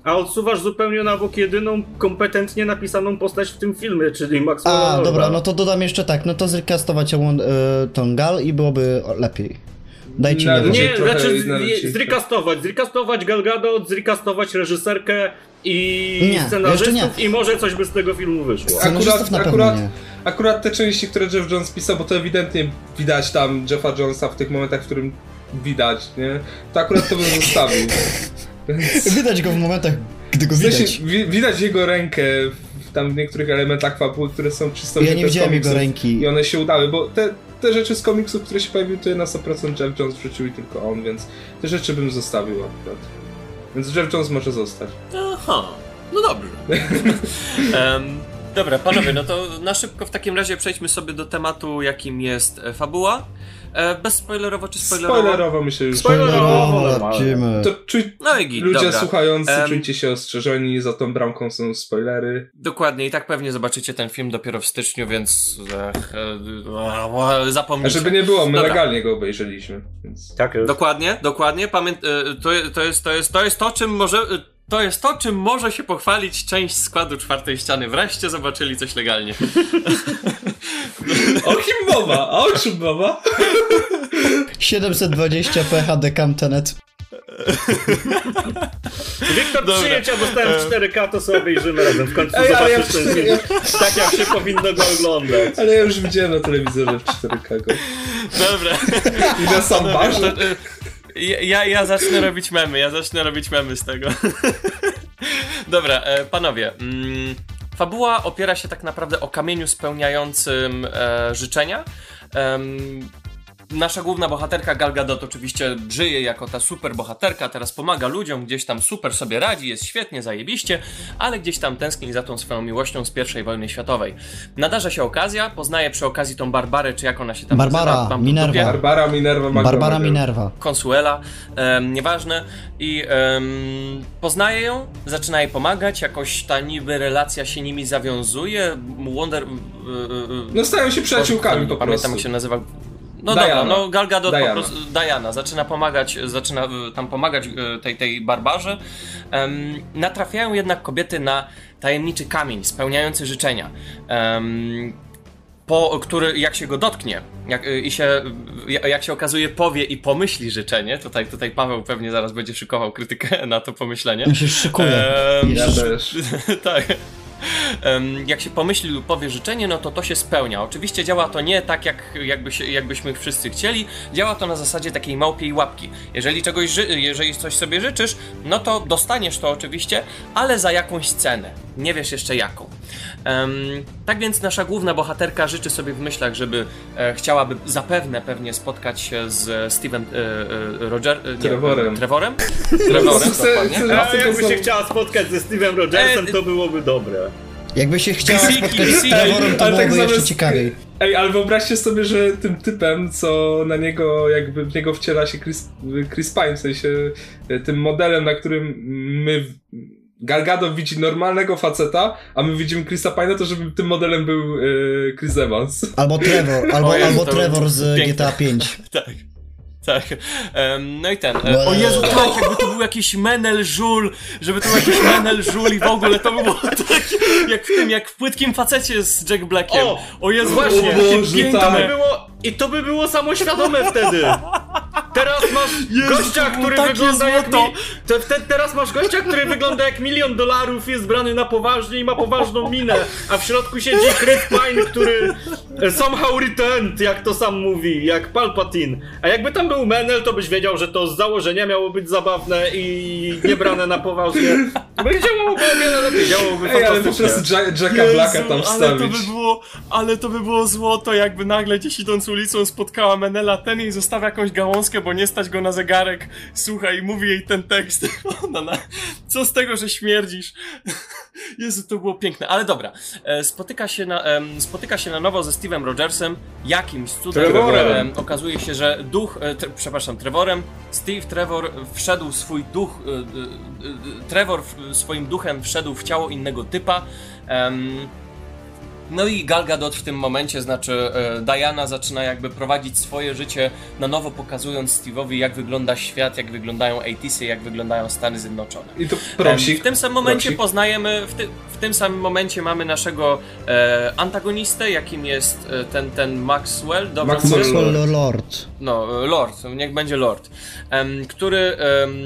a odsuwasz zupełnie na bok jedyną kompetentnie napisaną postać w tym filmie, czyli Maxwella A, dobra, no to dodam jeszcze tak, no to zrecastować ją, e, tą Gal i byłoby lepiej. Dajcie No, mi nie, znaczy z, zrekastować, zrekastować Gal Gadot, zrekastować reżyserkę i Nie, scenarzystów nie. i może coś by z tego filmu wyszło. Scenarzystów na pewno akurat, nie. akurat te części, które Jeff Jones pisał, bo to ewidentnie widać tam Jeffa Jonesa w tych momentach, w którym widać, nie? To akurat to bym zostawił. Widać go w momentach, gdy go W sensie, widać. wi- widać jego rękę w tam w niektórych elementach fabuły, które są czysto Ja nie widziałem jego ręki. I one się udały, bo te, te rzeczy z komiksów, które się pojawiły, to je na 100% Jeff Jones wrzucił i tylko on, więc te rzeczy bym zostawił akurat. Więc Jeff Jones może zostać. Aha, no dobrze. Em, dobra, panowie, no to na szybko w takim razie przejdźmy sobie do tematu, jakim jest e, fabuła. E, bez spoilerowo czy spoilerowo? Spoilerowo się już... Spoilerowo, lecimy. To czuj... No i git, Ludzie dobra. słuchający, Em, czujcie się ostrzeżeni, za tą bramką są spoilery. Dokładnie, i tak pewnie zobaczycie ten film dopiero w styczniu, więc ech, e, e, zapomnijcie. A żeby nie było, my Dobra. legalnie go obejrzeliśmy. Więc... Tak jest. Dokładnie, dokładnie. Pamię... e, to, to, jest, to, jest, to jest to, czym może. E, To jest to, czym może się pochwalić część składu czwartej ściany. Wreszcie zobaczyli coś legalnie. O kim mowa? A o czym mowa? 720p HD Camtenet. Wiktor, Dobra. przyjedź, dostałem 4K, to sobie obejrzymy razem. W końcu Ej, ale ja zobaczysz ten film. Tak jak się powinno go oglądać. Ale ja już widziałem na telewizorze w 4K go. Dobra. I na sam barze. Ja, ja zacznę robić memy, ja zacznę robić memy z tego. Dobra, e, panowie. Mm, fabuła opiera się tak naprawdę o kamieniu spełniającym e, życzenia. Nasza główna bohaterka Gal Gadot oczywiście żyje jako ta super bohaterka, teraz pomaga ludziom, gdzieś tam super sobie radzi, jest świetnie, zajebiście, ale gdzieś tam tęskni za tą swoją miłością z I wojny światowej. Nadarza się okazja, poznaje przy okazji tą Barbarę, czy jak ona się tam Barbara, nazywa? Minerva. dupie. Barbara Minerva Barbara McGonagall. Minerva. Consuela, em, nieważne. I em, poznaje ją, zaczyna jej pomagać, jakoś ta niby relacja się nimi zawiązuje. Wonder. y, y, y, No stają się przyjaciółkami Boże, po nie Pamiętam prostu. jak się nazywa. No Diana. dobra, no Gal Gadot Diana. po prostu, Diana, zaczyna pomagać, zaczyna y, tam pomagać y, tej, tej barbarze. Em, natrafiają jednak kobiety na tajemniczy kamień spełniający życzenia. Em, po, który jak się go dotknie jak, y, i się, jak się okazuje powie i pomyśli życzenie, tutaj, tutaj Paweł pewnie zaraz będzie szykował krytykę na to pomyślenie. On się szykuje. Ja też. tak. Jak się pomyśli lub powie życzenie, no to to się spełnia. Oczywiście działa to nie tak, jak, jakby się, jakbyśmy wszyscy chcieli. Działa to na zasadzie takiej małpiej łapki. Jeżeli czegoś, ży- jeżeli coś sobie życzysz, no to dostaniesz to oczywiście, ale za jakąś cenę. Nie wiesz jeszcze jaką. Tak więc nasza główna bohaterka życzy sobie w myślach, żeby e, chciałaby zapewne pewnie spotkać się z Steven e, e, Roger, nie, Trevorem. Trevorem? Trevorem, A jakby się chciała spotkać ze Steve'em Rogersem, to byłoby dobre. Jakby się chciała spotkać z. Trevorem, to tak byłoby jeszcze ciekawiej. Ej, ale wyobraźcie sobie, że tym typem, co na niego, jakby w niego wciela się Chris, Chris Pine, w sensie tym modelem, na którym my, w- Gal Gadot widzi normalnego faceta, a my widzimy Chrisa Pine'a, to żeby tym modelem był e, Chris Evans. Albo Trevor, albo, O albo to Trevor z piękne. GTA 5. Tak. Tak. Em, no i ten. E, o Jezu, tak, jakby to był jakiś Menel Żul, żeby to był jakiś Menel Żul i w ogóle to by było tak, jak w tym, jak w płytkim facecie z Jack Blackiem. O, o Jezu, właśnie, Boże. To tak. by było, I to by było samoświadome wtedy. Teraz masz Jezu, gościa, to który takie wygląda jak mi... te, te, Teraz masz gościa, który wygląda jak milion dolarów, jest brany na poważnie i ma poważną minę, a w środku siedzi Chris Pine, który somehow returned, jak to sam mówi, jak Palpatine. A jakby tam był Menel, to byś wiedział, że to z założenia miało być zabawne i nie brane na poważnie. By działałoby o wiele lepiej, działałoby Ej, ale po prostu Jacka Blacka tam ale to wstawić. by było, ale to by było złoto, jakby nagle gdzieś idąc ulicą spotkała Menela ten i zostawia jakąś gałązkę, bo nie stać go na zegarek. Słuchaj, mówi jej ten tekst. Co z tego, że śmierdzisz? Jezu, to było piękne. Ale dobra, e, spotyka się na, spotyka się na nowo ze Steve'em Rogersem, jakimś cudem. Trevorem. em, okazuje się, że duch, e, tre, przepraszam, Trevorem, Steve Trevor wszedł swój duch, e, e, Trevor swoim duchem wszedł w ciało innego typa. No i Gal Gadot w tym momencie, znaczy e, Diana zaczyna jakby prowadzić swoje życie na nowo, pokazując Steve'owi jak wygląda świat, jak wyglądają 80 jak wyglądają Stany Zjednoczone. I to prosik. W tym samym momencie prosik. poznajemy, w, ty, w tym samym momencie mamy naszego e, antagonistę, jakim jest e, ten, ten Maxwell, dobrze Maxwell? Lord. Maxwell Lord. No, Lord, niech będzie Lord, em, który em,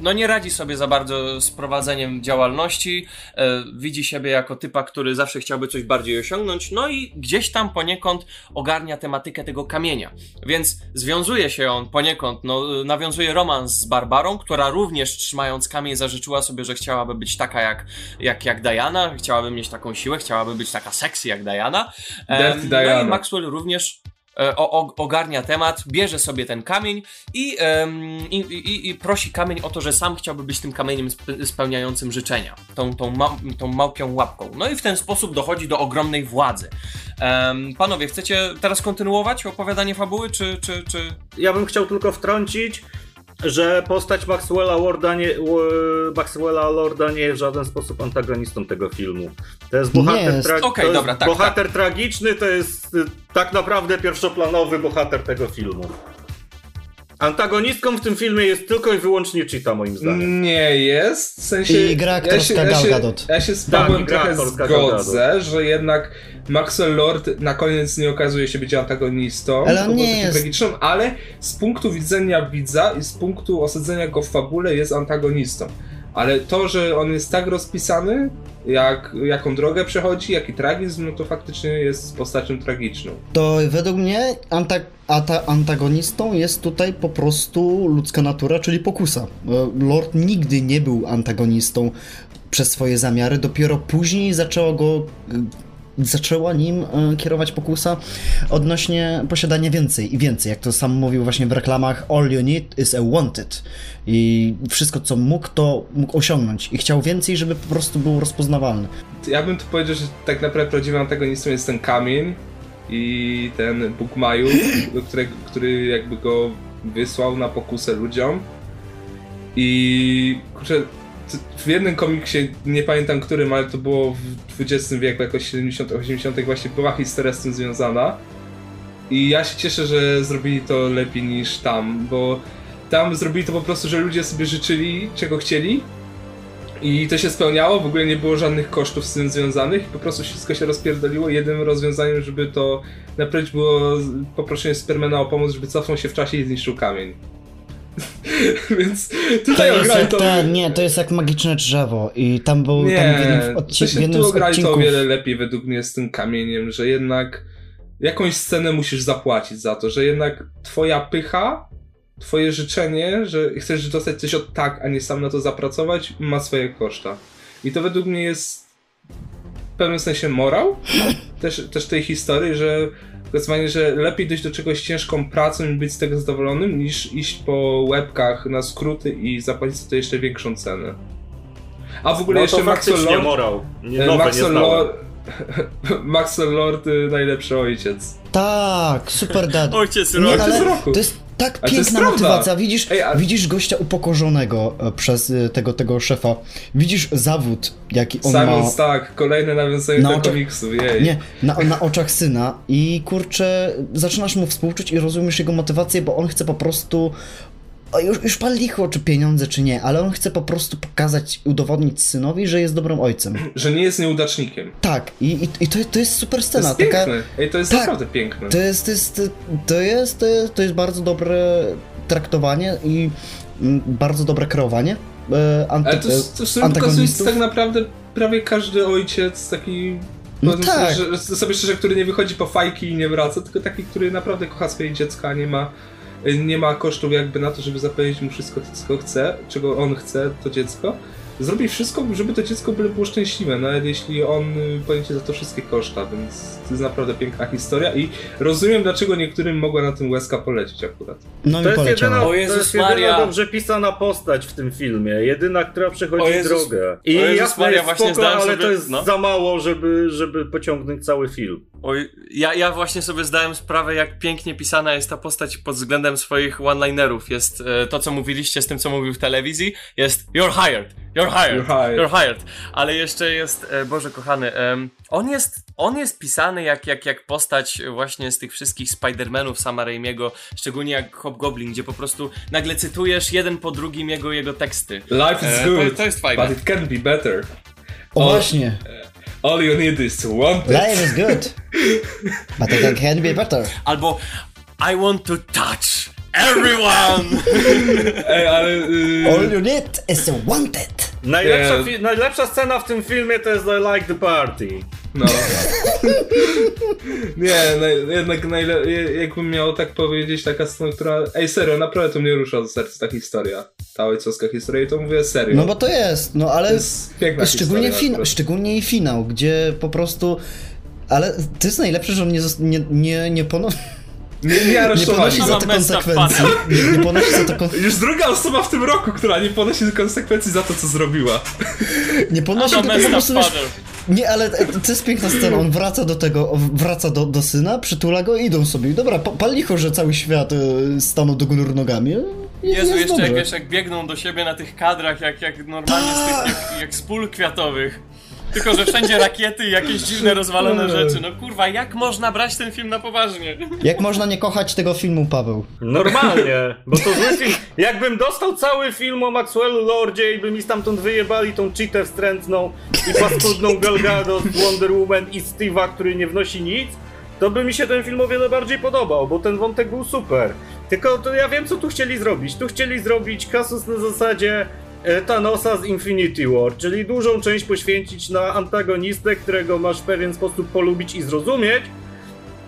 no nie radzi sobie za bardzo z prowadzeniem działalności, e, widzi siebie jako typa, który zawsze chciałby coś bardziej osiągnąć, no i gdzieś tam poniekąd ogarnia tematykę tego kamienia. Więc związuje się on poniekąd, no, nawiązuje romans z Barbarą, która również trzymając kamień zażyczyła sobie, że chciałaby być taka jak, jak, jak Diana, chciałaby mieć taką siłę, chciałaby być taka sexy jak Diana. Em, Dirty No i Diana. Maxwell również e, o, o, ogarnia temat, bierze sobie ten kamień i, i, i, i prosi kamień o to, że sam chciałby być tym kamieniem spe- spełniającym życzenia, tą, tą, ma, tą małpią łapką. No i w ten sposób dochodzi do ogromnej władzy. Panowie, chcecie teraz kontynuować opowiadanie fabuły, czy, czy, czy... Ja bym chciał tylko wtrącić, że postać Maxwella Lorda nie, Maxwella Lorda nie jest w żaden sposób antagonistą tego filmu. To jest bohater, jest. tra- Okej, to jest dobra, tak, bohater tragiczny, to jest y, tak naprawdę pierwszoplanowy bohater tego filmu. Antagonistką w tym filmie jest tylko i wyłącznie Cheetah, moim zdaniem. Nie jest, w sensie... I gra aktorska ja się, Gal ja się, ja się z Tak, Pawłem gra trochę zgodzę, że jednak Maxwell Lord na koniec nie okazuje się być antagonistą, Ale on nie jest. tragiczną, ale z punktu widzenia widza i z punktu osadzenia go w fabule jest antagonistą. Ale to, że on jest tak rozpisany, jak, jaką drogę przechodzi, jaki tragizm, no to faktycznie jest postacią tragiczną. To według mnie anta- ata- antagonistą jest tutaj po prostu ludzka natura, czyli pokusa. E, Lord nigdy nie był antagonistą przez swoje zamiary, dopiero później zaczęło go. Zaczęła nim e, kierować pokusa odnośnie posiadania więcej i więcej. Jak to sam mówił właśnie w reklamach, all you need is a wanted. I wszystko co mógł, to mógł osiągnąć. I chciał więcej, żeby po prostu był rozpoznawalny. Ja bym tu powiedział, że tak naprawdę prawdziwym antagonistą jest ten kamień i ten Bóg Maju, który, który jakby go wysłał na pokusę ludziom. I kurczę, w jednym komiksie, nie pamiętam którym, ale to było w XX wieku, jakoś 70 80 właśnie była historia z tym związana. I ja się cieszę, że zrobili to lepiej niż tam, bo tam zrobili to po prostu, że ludzie sobie życzyli, czego chcieli, i to się spełniało, w ogóle nie było żadnych kosztów z tym związanych i po prostu wszystko się rozpierdoliło jednym rozwiązaniem, żeby to naprawić było poproszenie Supermana o pomoc, żeby cofnął się w czasie i zniszczył kamień. Więc To tutaj jest ograli jak to... nie, to jest jak magiczne drzewo i tam był tam w jednym, Nie, w odci- w jednym tu z ograli to o wiele lepiej według mnie z tym kamieniem, że jednak jakąś scenę musisz zapłacić za to, że jednak twoja pycha, twoje życzenie, że chcesz dostać coś od tak, a nie sam na to zapracować, ma swoje koszta. I to według mnie jest w pewnym sensie morał też, też tej historii, że zdecydowanie, że lepiej dojść do czegoś ciężką pracą i być z tego zadowolonym, niż iść po łebkach na skróty i zapłacić za to jeszcze większą cenę. A w ogóle No jeszcze Maxwell Lord, morał. Nie, nowe, Maxwell. Lord, Maxwell Lord, y, najlepszy ojciec. Tak, super dad. Ojciec Nie, Ojciec ale roku. to jest tak Ale piękna motywacja. Widzisz, Ej, a- widzisz gościa upokorzonego e, przez e, tego, tego szefa. Widzisz zawód, jaki on Simon ma. Stark, kolejne nawiązanie No do to- komiksu, jej. Nie, na, na oczach syna i kurczę, zaczynasz mu współczuć i rozumiesz jego motywację, bo on chce po prostu. Już, już pal licho, czy pieniądze, czy nie, ale on chce po prostu pokazać, udowodnić synowi, że jest dobrym ojcem. Że nie jest nieudacznikiem. Tak, i, i, i to, to jest super To scena. jest taka, piękne. Ej, to jest Tak. naprawdę piękne. To jest, to jest, to jest, to jest, to jest bardzo dobre traktowanie i mm, bardzo dobre kreowanie e, anty, Ale to, to w sumie pokazuje tak naprawdę prawie każdy ojciec taki... No tak. sobie, że, sobie szczerze, który nie wychodzi po fajki i nie wraca, tylko taki, który naprawdę kocha swoje dziecko, a nie ma, nie ma kosztów jakby na to, żeby zapewnić mu wszystko, to, co chce, czego on chce, to dziecko. Zrobi wszystko, żeby to dziecko było, było szczęśliwe, nawet jeśli on poniesie za to wszystkie koszta, więc to jest naprawdę piękna historia i rozumiem, dlaczego niektórym mogła na tym łezka polecieć akurat. No To jest, jedyna, O to Jezus jest jedyna Maria. dobrze pisana postać w tym filmie. Jedyna, która O przechodzi Jezus- drogę. I o Jezus jasne Maria, jest właśnie spoko, zdałem ale sobie- to jest no. za mało, żeby, żeby pociągnąć cały film. Oj, ja, ja właśnie sobie zdałem sprawę, jak pięknie pisana jest ta postać pod względem swoich one-linerów. Jest e, to, co mówiliście z tym, co mówił w telewizji, jest you're hired, you're hired, You're hired. you're hired. Ale jeszcze jest, e, Boże kochany, on jest, on jest pisany jak, jak, jak postać właśnie z tych wszystkich Spider-Manów Sama Raimiego, szczególnie jak Hobgoblin, gdzie po prostu nagle cytujesz jeden po drugim jego, jego teksty. Life is E, to- good, to jest fajne. but it can be better. O właśnie, All you need is to want it. life is good, but it can be better. Albo I want to touch everyone! Ej, ale... y, All you need is wanted. Najlepsza, fi- najlepsza scena w tym filmie to jest I like the party. No. Nie, jednak najle- jakbym miał tak powiedzieć, taka scena, która... Ej, serio, naprawdę to mnie rusza do serca ta historia. Ta ojcowska historia i to mówię serio. No bo to jest, no ale To jest piękna szczególnie, historia. fin- szczególnie jej finał, gdzie po prostu... Ale to jest najlepsze, że on nie, nie, nie, nie ponownie... Nie, nie aresztowali za to konsekwencji. Nie, nie ponosi za to kon... Już druga osoba w tym roku, która nie ponosi konsekwencji za to, co zrobiła. Nie ponosi tylko po prostu wiesz. Nie, ale to to jest piękna scena. On wraca do tego, wraca do, do syna, przytula go i idą sobie. Dobra, pa- pal licho, że cały świat e, stanął do góry nogami. Jest, Jezu, jest jeszcze dobrze. jak, wiesz, jak biegną do siebie na tych kadrach, jak, jak normalnie z tych, jak, jak z pól kwiatowych. Tylko, że wszędzie rakiety i jakieś dziwne, rozwalone rzeczy. No kurwa, jak można brać ten film na poważnie? Jak można nie kochać tego filmu, Paweł? Normalnie, bo to zły film. Jakbym dostał cały film o Maxwellu Lordzie i by mi stamtąd wyjebali tą cheatę wstrętną i paskudną Gal Gadot, Wonder Woman i Steve'a, który nie wnosi nic, to by mi się ten film o wiele bardziej podobał, bo ten wątek był super. Tylko to ja wiem, co tu chcieli zrobić. Tu chcieli zrobić kasus na zasadzie Thanosa z Infinity War, czyli dużą część poświęcić na antagonistę, którego masz w pewien sposób polubić i zrozumieć,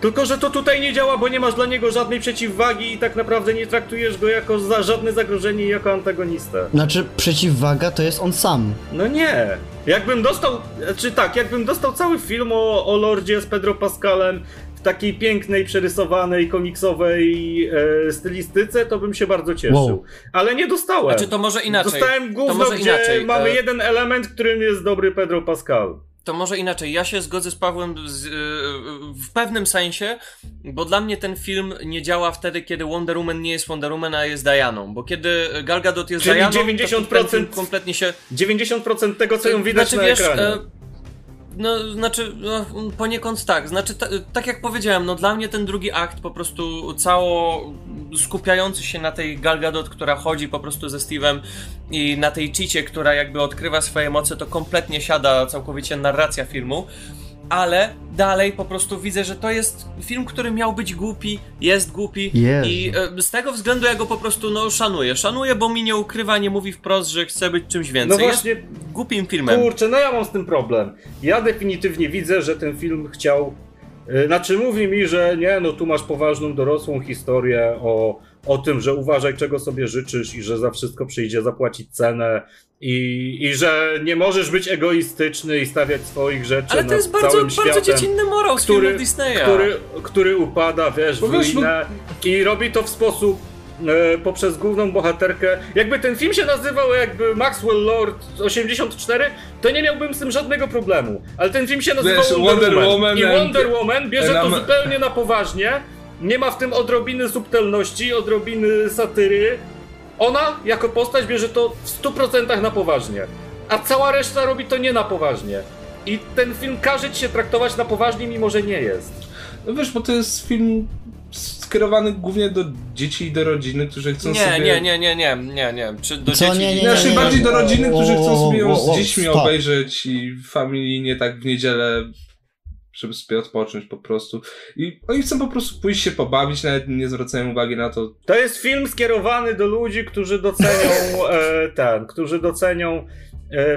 tylko, że to tutaj nie działa, bo nie masz dla niego żadnej przeciwwagi i tak naprawdę nie traktujesz go jako za żadne zagrożenie i jako antagonistę. Znaczy, przeciwwaga to jest on sam. No nie. Jakbym dostał, czy tak, jakbym dostał cały film o, o Lordzie z Pedro Pascalem w takiej pięknej, przerysowanej, komiksowej e, stylistyce, to bym się bardzo cieszył. Wow. Ale nie dostałem. Znaczy, to może inaczej. Dostałem to gówno, może gdzie inaczej. mamy e, jeden element, którym jest dobry Pedro Pascal. To może inaczej. Ja się zgodzę z Pawłem z, yy, w pewnym sensie, bo dla mnie ten film nie działa wtedy, kiedy Wonder Woman nie jest Wonder Woman, a jest Dianą. Bo kiedy Gal Gadot jest Czyli Dianą, to 90% ten film kompletnie się... 90% tego, co ją widać znaczy, na wiesz, ekranie. e, No, znaczy, no, poniekąd tak. Znaczy, ta, tak jak powiedziałem, no dla mnie ten drugi akt po prostu cało skupiający się na tej Gal Gadot, która chodzi po prostu ze Steve'em i na tej Chicie, która jakby odkrywa swoje moce, to kompletnie siada całkowicie narracja filmu. Ale dalej po prostu widzę, że to jest film, który miał być głupi, jest głupi Jezu. i e, z tego względu ja go po prostu no szanuję. Szanuję, bo mi nie ukrywa, nie mówi wprost, że chce być czymś No więcej. właśnie, Jest głupim filmem. Kurczę, no ja mam z tym problem. Ja definitywnie widzę, że ten film chciał. y, Znaczy, mówi mi, że nie, no tu masz poważną, dorosłą historię o, o tym, że uważaj, czego sobie życzysz i że za wszystko przyjdzie zapłacić cenę i, i że nie możesz być egoistyczny i stawiać swoich rzeczy Ale to jest bardzo, całym bardzo światem. dziecinny morał z który, filmów Disneya. który, który upada, wiesz, Bo w no- ruinę i robi to w sposób e, poprzez główną bohaterkę. Jakby ten film się nazywał jakby Maxwell Lord 84, to nie miałbym z tym żadnego problemu. Ale ten film się nazywał Wiesz, Wonder, Wonder Woman. Woman I Wonder Woman bierze to zupełnie na poważnie. Nie ma w tym odrobiny subtelności, odrobiny satyry. Ona jako postać bierze to w 100% na poważnie. A cała reszta robi to nie na poważnie. I ten film każe ci się traktować na poważnie, mimo że nie jest. No wiesz, bo to jest film skierowany głównie do dzieci i do rodziny, którzy chcą Nie, sobie... nie, nie, nie, nie, nie, nie. Czy do Co? dzieci... Nie, nie, Znaczy nie, bardziej do rodziny, którzy chcą sobie ją z dziećmi obejrzeć i familijnie tak w niedzielę, żeby sobie odpocząć po prostu. I oni chcą po prostu pójść się pobawić, nawet nie zwracają uwagi na to. To jest film skierowany do ludzi, którzy docenią e, ten, którzy docenią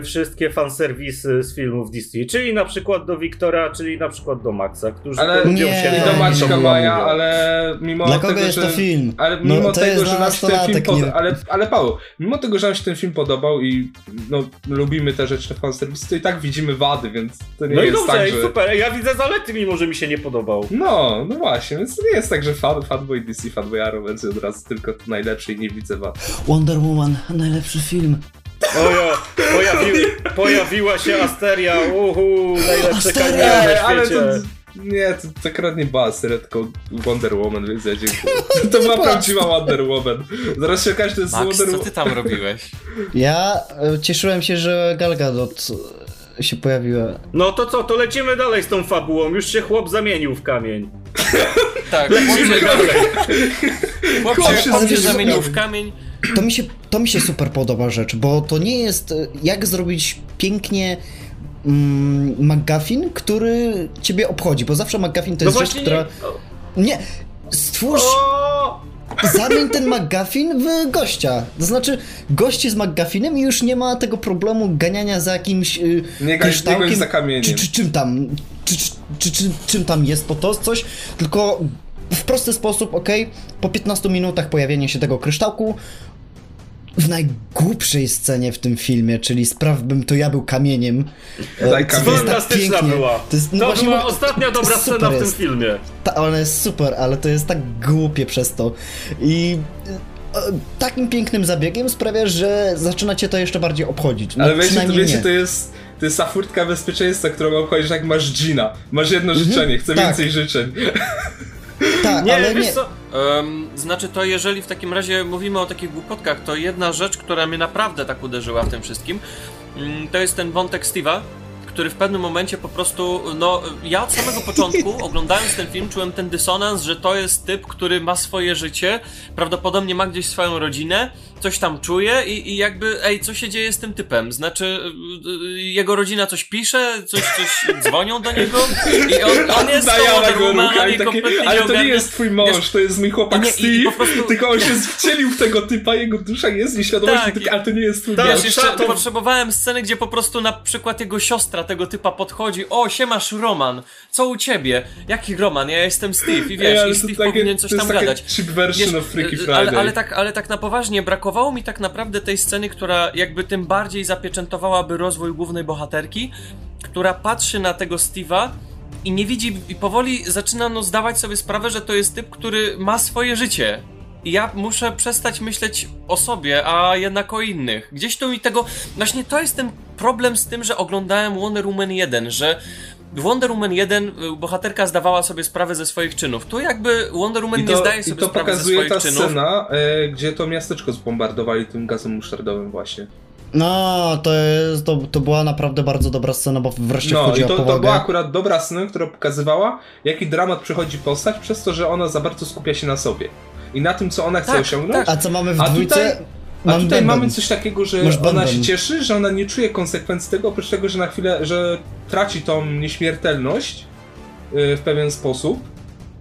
wszystkie fanserwisy z filmów Disney, czyli na przykład do Wiktora, czyli na przykład do Maxa, którzy Ale lubią Nie, się I nie, do nie, Maćka Maja, ale mimo Dla tego, kogo jest że... to film? Ale No, mimo to tego, jest że się ten film nie- ale, ale Paweł, mimo tego, że nam się ten film podobał i no, lubimy te rzeczy fanserwisy, to i tak widzimy wady, więc to nie No jest dobrze, tak, i że... super, ja widzę zalety, mimo że mi się nie podobał. No, no właśnie, więc to nie jest tak, że fan, fanboy DC, fanboy Arrow, więc od razu tylko to najlepsze i nie widzę wad. Wonder Woman, najlepszy film. Ojo, pojawi, pojawiła się Asteria, uhu, najlepsze Ej, na ale to... świecie. Nie, to, to akurat nie była seria, tylko Wonder Woman, więc ja dziękuję. To była prawdziwa Wonder Woman. Zaraz się okaże, że to jest Max, Wonder co Woman. ty tam robiłeś? Ja e, cieszyłem się, że Gal Gadot e, się pojawiła. No to co, to lecimy dalej z tą fabułą, już się chłop zamienił w kamień. Tak, Lecimy dalej. chłop się, chłop się zamienił. zamienił w kamień. To mi się, to mi się super podoba rzecz, bo to nie jest e, jak zrobić pięknie mm, McGuffin, który ciebie obchodzi, bo zawsze McGuffin to No jest rzecz, która... nie... Nie! Stwórz, O! zamień ten McGuffin w gościa. To znaczy, goście z McGuffinem i już nie ma tego problemu ganiania za jakimś y, Nie nie kryształkiem, goń za kamieniem. czy, czy czym tam, czy, czy, czy, czy, czym tam jest po to coś, tylko w prosty sposób, ok, po 15 minutach pojawienia się tego kryształku, w najgłupszej scenie w tym filmie, czyli sprawbym to ja był kamieniem. Tak Fantastyczna pięknie- była. To, jest, no To właśnie była ostatnia dobra scena w tym jest. filmie. Ta, ona jest super, ale to jest tak głupie przez to. I e, takim pięknym zabiegiem sprawia, że zaczyna cię to jeszcze bardziej obchodzić. No, Ale wiecie, to, wiecie to jest to jest ta furtka bezpieczeństwa, którą obchodzisz jak masz Gina. Masz jedno życzenie, chcę tak. więcej życzeń. Tak, Nie, ale wiesz nie. co? Em, znaczy to jeżeli w takim razie mówimy o takich głupotkach, to jedna rzecz, która mnie naprawdę tak uderzyła w tym wszystkim, mm, to jest ten wątek Steve'a, który w pewnym momencie po prostu, no ja od samego początku oglądając ten film czułem ten dysonans, że to jest typ, który ma swoje życie, prawdopodobnie ma gdzieś swoją rodzinę, coś tam czuje i, i jakby, ej, co się dzieje z tym typem? Znaczy, y, y, jego rodzina coś pisze, coś, coś dzwonią do niego i on, on jest to i i takie, kompletnie ale to nie jest twój mąż, Wiesz, to jest mój chłopak nie, i- Steve, i po prostu- tylko on się wcielił w tego typa, jego dusza jest nieświadomość, Tak, i- ale to nie jest twój Tak, mąż. Wiesz, jeszcze szatą. potrzebowałem sceny, gdzie po prostu na przykład jego siostra tego typa podchodzi O, siemasz Roman, co u ciebie? Jaki Roman? Ja jestem Steve i Ej, wiesz, ale i to Steve takie- powinien coś to tam gadać. cheap version Wiesz, of Freaky y, Friday. ale, ale, tak, ale tak na poważnie, brakowało mi tak naprawdę tej sceny, która jakby tym bardziej zapieczętowałaby rozwój głównej bohaterki, która patrzy na tego Steve'a i nie widzi, i powoli zaczyna no zdawać sobie sprawę, że to jest typ, który ma swoje życie. I ja muszę przestać myśleć o sobie, a jednak o innych. Gdzieś tu mi tego. Właśnie to jest ten problem z tym, że oglądałem Wonder Woman 1, że Wonder Woman 1 y, bohaterka zdawała sobie sprawę ze swoich czynów. Tu jakby Wonder Woman I nie to, zdaje i sobie to sprawy ze pokazuje swoich ta czynów. scena, e, gdzie to miasteczko zbombardowali tym gazem musztardowym właśnie. No, to, jest, to, to była naprawdę bardzo dobra scena, bo wreszcie No chodzi i to, powagę. to była akurat dobra scena, która pokazywała, jaki dramat przychodzi postać przez to, że ona za bardzo skupia się na sobie. I na tym, co ona chce Tak, osiągnąć. A co mamy w A dwójce? tutaj- A Mam tutaj bęben. mamy coś takiego, że Masz ona bęben. się cieszy, że ona nie czuje konsekwencji tego, oprócz tego, że na chwilę, że traci tą nieśmiertelność y, w pewien sposób.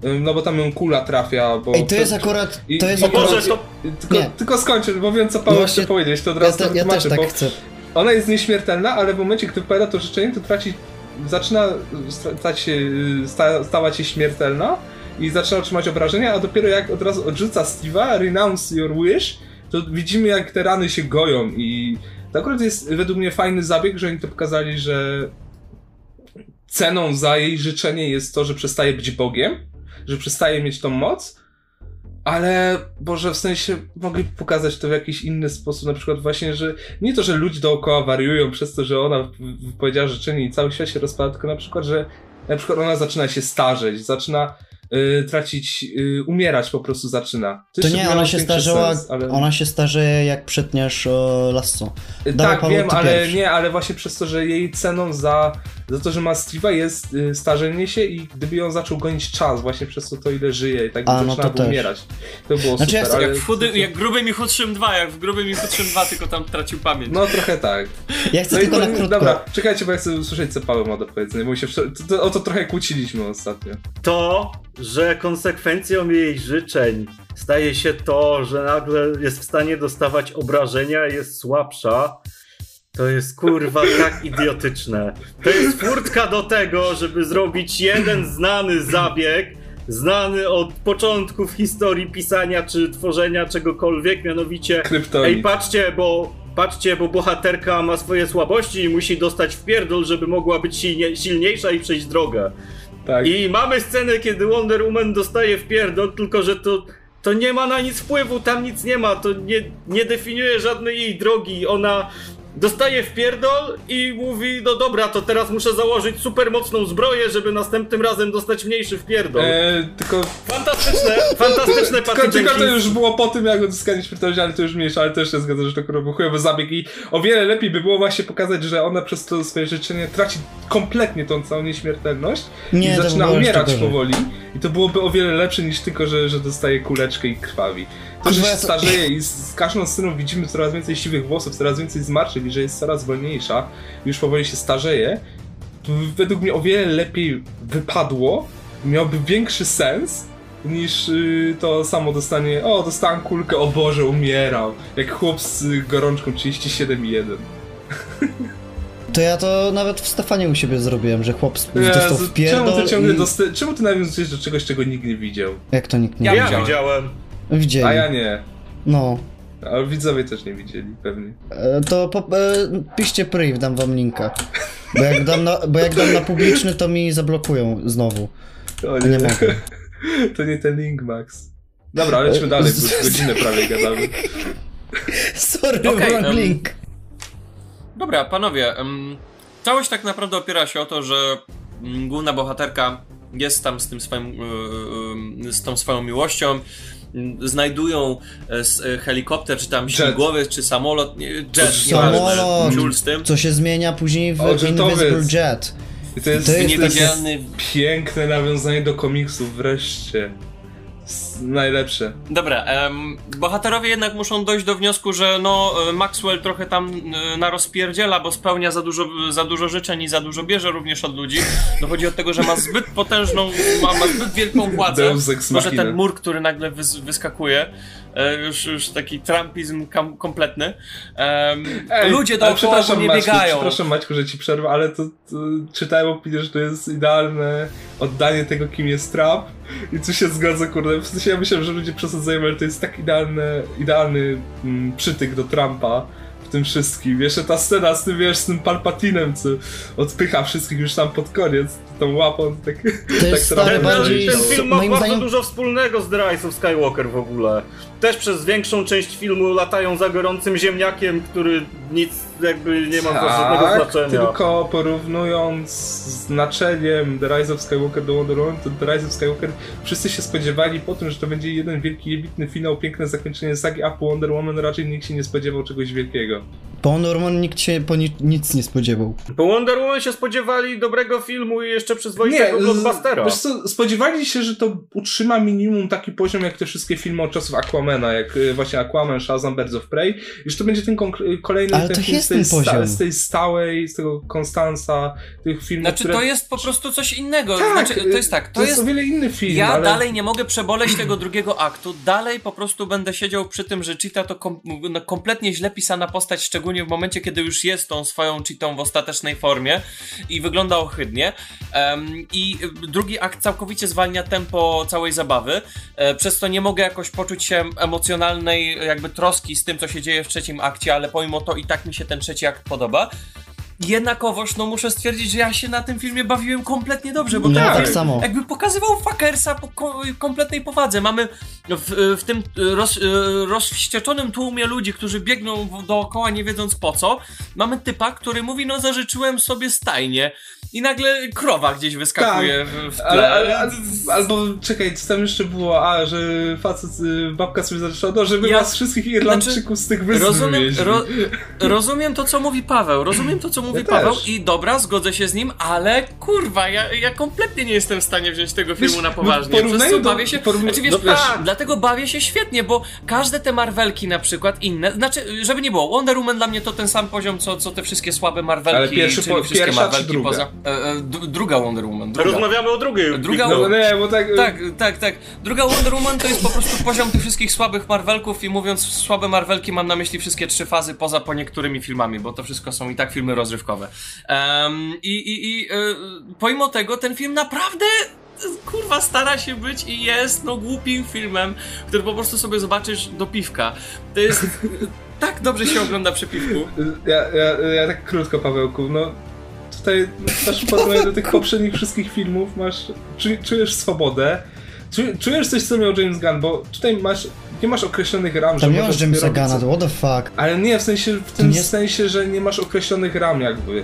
Y, No bo tam ją kula trafia, bo... Ej, to jest akurat. To jest akurat. Boże, to Tylko, Nie. tylko skończę, bo wiem co Paweł No chce powiedzieć, to od Ja, razu te, to ja też wytłumaczę, tak bo chcę. ona jest nieśmiertelna, ale w momencie, gdy wypowiada to życzenie, to traci, zaczyna stać się, sta, stawać się śmiertelna i zaczyna otrzymać obrażenia, a dopiero jak od razu odrzuca Steve'a, renounce your wish, to widzimy jak te rany się goją i to akurat jest według mnie fajny zabieg, że oni to pokazali, że ceną za jej życzenie jest to, że przestaje być Bogiem, że przestaje mieć tą moc, ale Boże, w sensie mogli pokazać to w jakiś inny sposób, na przykład właśnie, że nie to, że ludzie dookoła wariują przez to, że ona wypowiedziała życzenie i cały świat się rozpada, tylko na przykład, że na przykład ona zaczyna się starzeć, zaczyna y, tracić, y, umierać po prostu zaczyna. To jeszcze nie, ona się starzeła, sens, ale... ona się starzeje jak przetniesz. Y, Dawaj, Tak, Paweł, wiem, ale pierwszy. nie, ale właśnie przez to, że jej ceną za, za to, że ma Steve'a jest y, starzenie się i gdyby ją zaczął gonić czas, właśnie przez to, to ile żyje i tak A, by no zaczyna to umierać. To było Znaczy, super, chcę- ale... Jak, w chudy, jak grubym i chudszym 2, jak w grubym i chudszym 2, tylko tam tracił pamięć. No trochę tak. Ja chcę No i tylko to, na krótko. dobra, czekajcie, bo ja chcę usłyszeć, co Paweł ma do powiedzenia, bo się to, to, o to trochę kłóciliśmy ostatnio. to, że konsekwencją jej życzeń staje się to, że nagle jest w stanie dostawać obrażenia i jest słabsza, to jest kurwa tak idiotyczne. To jest furtka do tego, żeby zrobić jeden znany zabieg, znany od początków historii pisania czy tworzenia czegokolwiek, mianowicie Kryptonit. Ej, patrzcie, bo patrzcie, bo bohaterka ma swoje słabości i musi dostać w pierdol, żeby mogła być silnie, silniejsza i przejść drogę. tak. I mamy scenę, kiedy Wonder Woman dostaje w pierdol, tylko że to, to nie ma na nic wpływu, tam nic nie ma, to nie, nie definiuje żadnej jej drogi. Ona dostaje w pierdol i mówi, no dobra, to teraz muszę założyć super mocną zbroję, żeby następnym razem dostać mniejszy w pierdol. E, tylko, Fantastyczne, fantastyczne tylko, tylko to już było po tym, jak odzyskanie śmiertelności, ale to już mniejsze, ale też się zgadza, że to kurwa był chujowy zabieg i o wiele lepiej by było właśnie pokazać, że ona przez to swoje życzenie traci kompletnie tą całą nieśmiertelność Nie, i zaczyna umierać powoli i to byłoby o wiele lepsze niż tylko, że, że dostaje kuleczkę i krwawi. To, że się ja starzeje i z, z każdą sceną widzimy coraz więcej siwych włosów, coraz więcej zmarszczek i że jest coraz wolniejsza, już powoli się starzeje, to według mnie o wiele lepiej wypadło, miałby większy sens niż y, to samo dostanie, o dostałem kulkę, o Boże, umierał, jak chłop z y, gorączką 37,1. To ja to nawet w Stefanie u siebie zrobiłem, że chłop dostał w czemu pierdol ty ciągle i... dosta- czemu ty nawiązujesz do czegoś, czego nikt nie widział? Jak to nikt nie Ja Ja widział? widziałem. widziałem. Widzieli. A ja nie. No. Ale widzowie też nie widzieli, pewnie. E, To po, e, piszcie priv, dam wam linka. Bo jak dam na, bo jak dam na publiczny, to mi zablokują znowu. O Nie mogę. To nie ten link, Max. Dobra, lećmy dalej, bo godzinę prawie gadamy. Sorry, Okej, wrong em, link. Dobra, panowie, em, całość tak naprawdę opiera się o to, że mm, główna bohaterka jest tam z tym swoim, y, y, z tą swoją miłością. Znajdują e, e, helikopter, czy tam śmigłowiec, czy samolot, nie, jet, Samolot. ciul z tym. Co się zmienia później w O. Invisible Jet. I to jest, To jest Niewidzialny piękne nawiązanie do komiksów, wreszcie. Najlepsze. Dobra, em, bohaterowie jednak muszą dojść do wniosku, że no e, Maxwell trochę tam e, narozpierdziela, bo spełnia za dużo, za dużo życzeń i za dużo bierze również od ludzi. Dochodzi od tego, że ma zbyt potężną, ma, ma zbyt wielką władzę. Może ten mur, który nagle wys, wyskakuje, już, już taki trumpizm kompletny. Em, ludzie ale dookoła przepraszam, nie Maćku, biegają. Przepraszam Maćku, że ci przerwę, ale to, to czytałem opinię, że to jest idealne oddanie tego, kim jest Trump i tu się zgodzę, kurde. W sensie ja myślałem, że ludzie przesadzają, ale to jest tak idealny, idealny mm, przytyk do Trumpa w tym wszystkim. Jeszcze ta scena z tym, wiesz, z tym Palpatinem, co odpycha wszystkich już tam pod koniec, tą łapą, tak... To jest trochę stary Ten, bardziej... ten s- film ma moim bardzo zdaniem dużo wspólnego z The Rise of Skywalker w ogóle. Też przez większą część filmu latają za gorącym ziemniakiem, który nic jakby nie ma żadnego Tak, znaczenia. tylko porównując znaczeniem The Rise of Skywalker do Wonder Woman, to The Rise of Skywalker wszyscy się spodziewali po tym, że to będzie jeden wielki, jebitny finał, piękne zakończenie sagi, a po Wonder Woman raczej nikt się nie spodziewał czegoś wielkiego. Po Norman nikt się po ni nic nie spodziewał. Po Wonder Woman się spodziewali dobrego filmu i jeszcze przyzwoitego blockbustera. wiesz co, spodziewali się, że to utrzyma minimum taki poziom jak te wszystkie filmy od czasów Aquamana, jak y, właśnie Aquaman, Shazam, Birds of Prey, i że to będzie ten konk- kolejny Ale ten to film jest z, tej z tej stałej, z tego Konstansa, tych filmów, Znaczy, które... to jest po prostu coś innego. Tak, znaczy, to jest tak, to, to jest jest o wiele inny film, Ja ale... dalej nie mogę przeboleć tego drugiego aktu. Dalej po prostu będę siedział przy tym, że Cheetah to kom no, kompletnie źle pisana postać, szczególnie w momencie, kiedy już jest tą swoją Cheetą w ostatecznej formie i wygląda ohydnie. Em, I drugi akt całkowicie zwalnia tempo całej zabawy, e, przez to nie mogę jakoś poczuć się emocjonalnej jakby troski z tym, co się dzieje w trzecim akcie, ale pomimo to i tak mi się ten trzeci akt podoba. Jednakowoż, no muszę stwierdzić, że ja się na tym filmie bawiłem kompletnie dobrze, bo ten tak film samo. jakby pokazywał fuckersa po ko kompletnej powadze. Mamy w, w tym roz, rozwścieczonym tłumie ludzi, którzy biegną dookoła nie wiedząc po co, mamy typa, który mówi, no zażyczyłem sobie stajnie i nagle krowa gdzieś wyskakuje w, w tle. Ale, ale, ale, albo czekaj, co tam jeszcze było? A, że facet, y, babka sobie zaczęła, no żeby Ja- was wszystkich Irlandczyków z tych wysp Rozumiem, ro, rozumiem to, co mówi Paweł. Rozumiem to, co mówi Ja Paweł też. i dobra, zgodzę się z nim, ale kurwa, ja, ja kompletnie nie jestem w stanie wziąć tego filmu Wiesz, na no, poważnie. porównaniu Przez co do- bawię się. Znaczy, wiesz, no wiesz- tak, dlatego bawię się świetnie, bo każde te Marvelki na przykład inne, znaczy, żeby nie było, Wonder Woman dla mnie to ten sam poziom, co, co te wszystkie słabe Marvelki, Ale pierwszy czyli po- wszystkie Marvelki poza. E, e, d- druga Wonder Woman. Druga. Rozmawiamy o drugiej. Druga- No nie, bo tak... Tak, tak, tak. Druga Wonder Woman to jest po prostu poziom tych wszystkich słabych Marvelków i mówiąc słabe Marvelki mam na myśli wszystkie trzy fazy poza po niektórymi filmami, bo to wszystko są i tak filmy rozrywkowe. Em, I i, i e, pomimo tego ten film naprawdę kurwa stara się być i jest no głupim filmem, który po prostu sobie zobaczysz do piwka. To jest... Tak dobrze się ogląda przy piwku. Ja, ja, ja tak krótko, Pawełku, no... Tutaj masz porównanie do tych poprzednich wszystkich filmów, masz... Czu, czujesz swobodę, czu, czujesz coś, co miał James Gunn, bo tutaj masz... Nie masz określonych ram, że Tam nie możesz masz sobie Jamesa robić Guna, co- what the fuck. Ale nie, w sensie, w tym nie- sensie, że nie masz określonych ram jakby.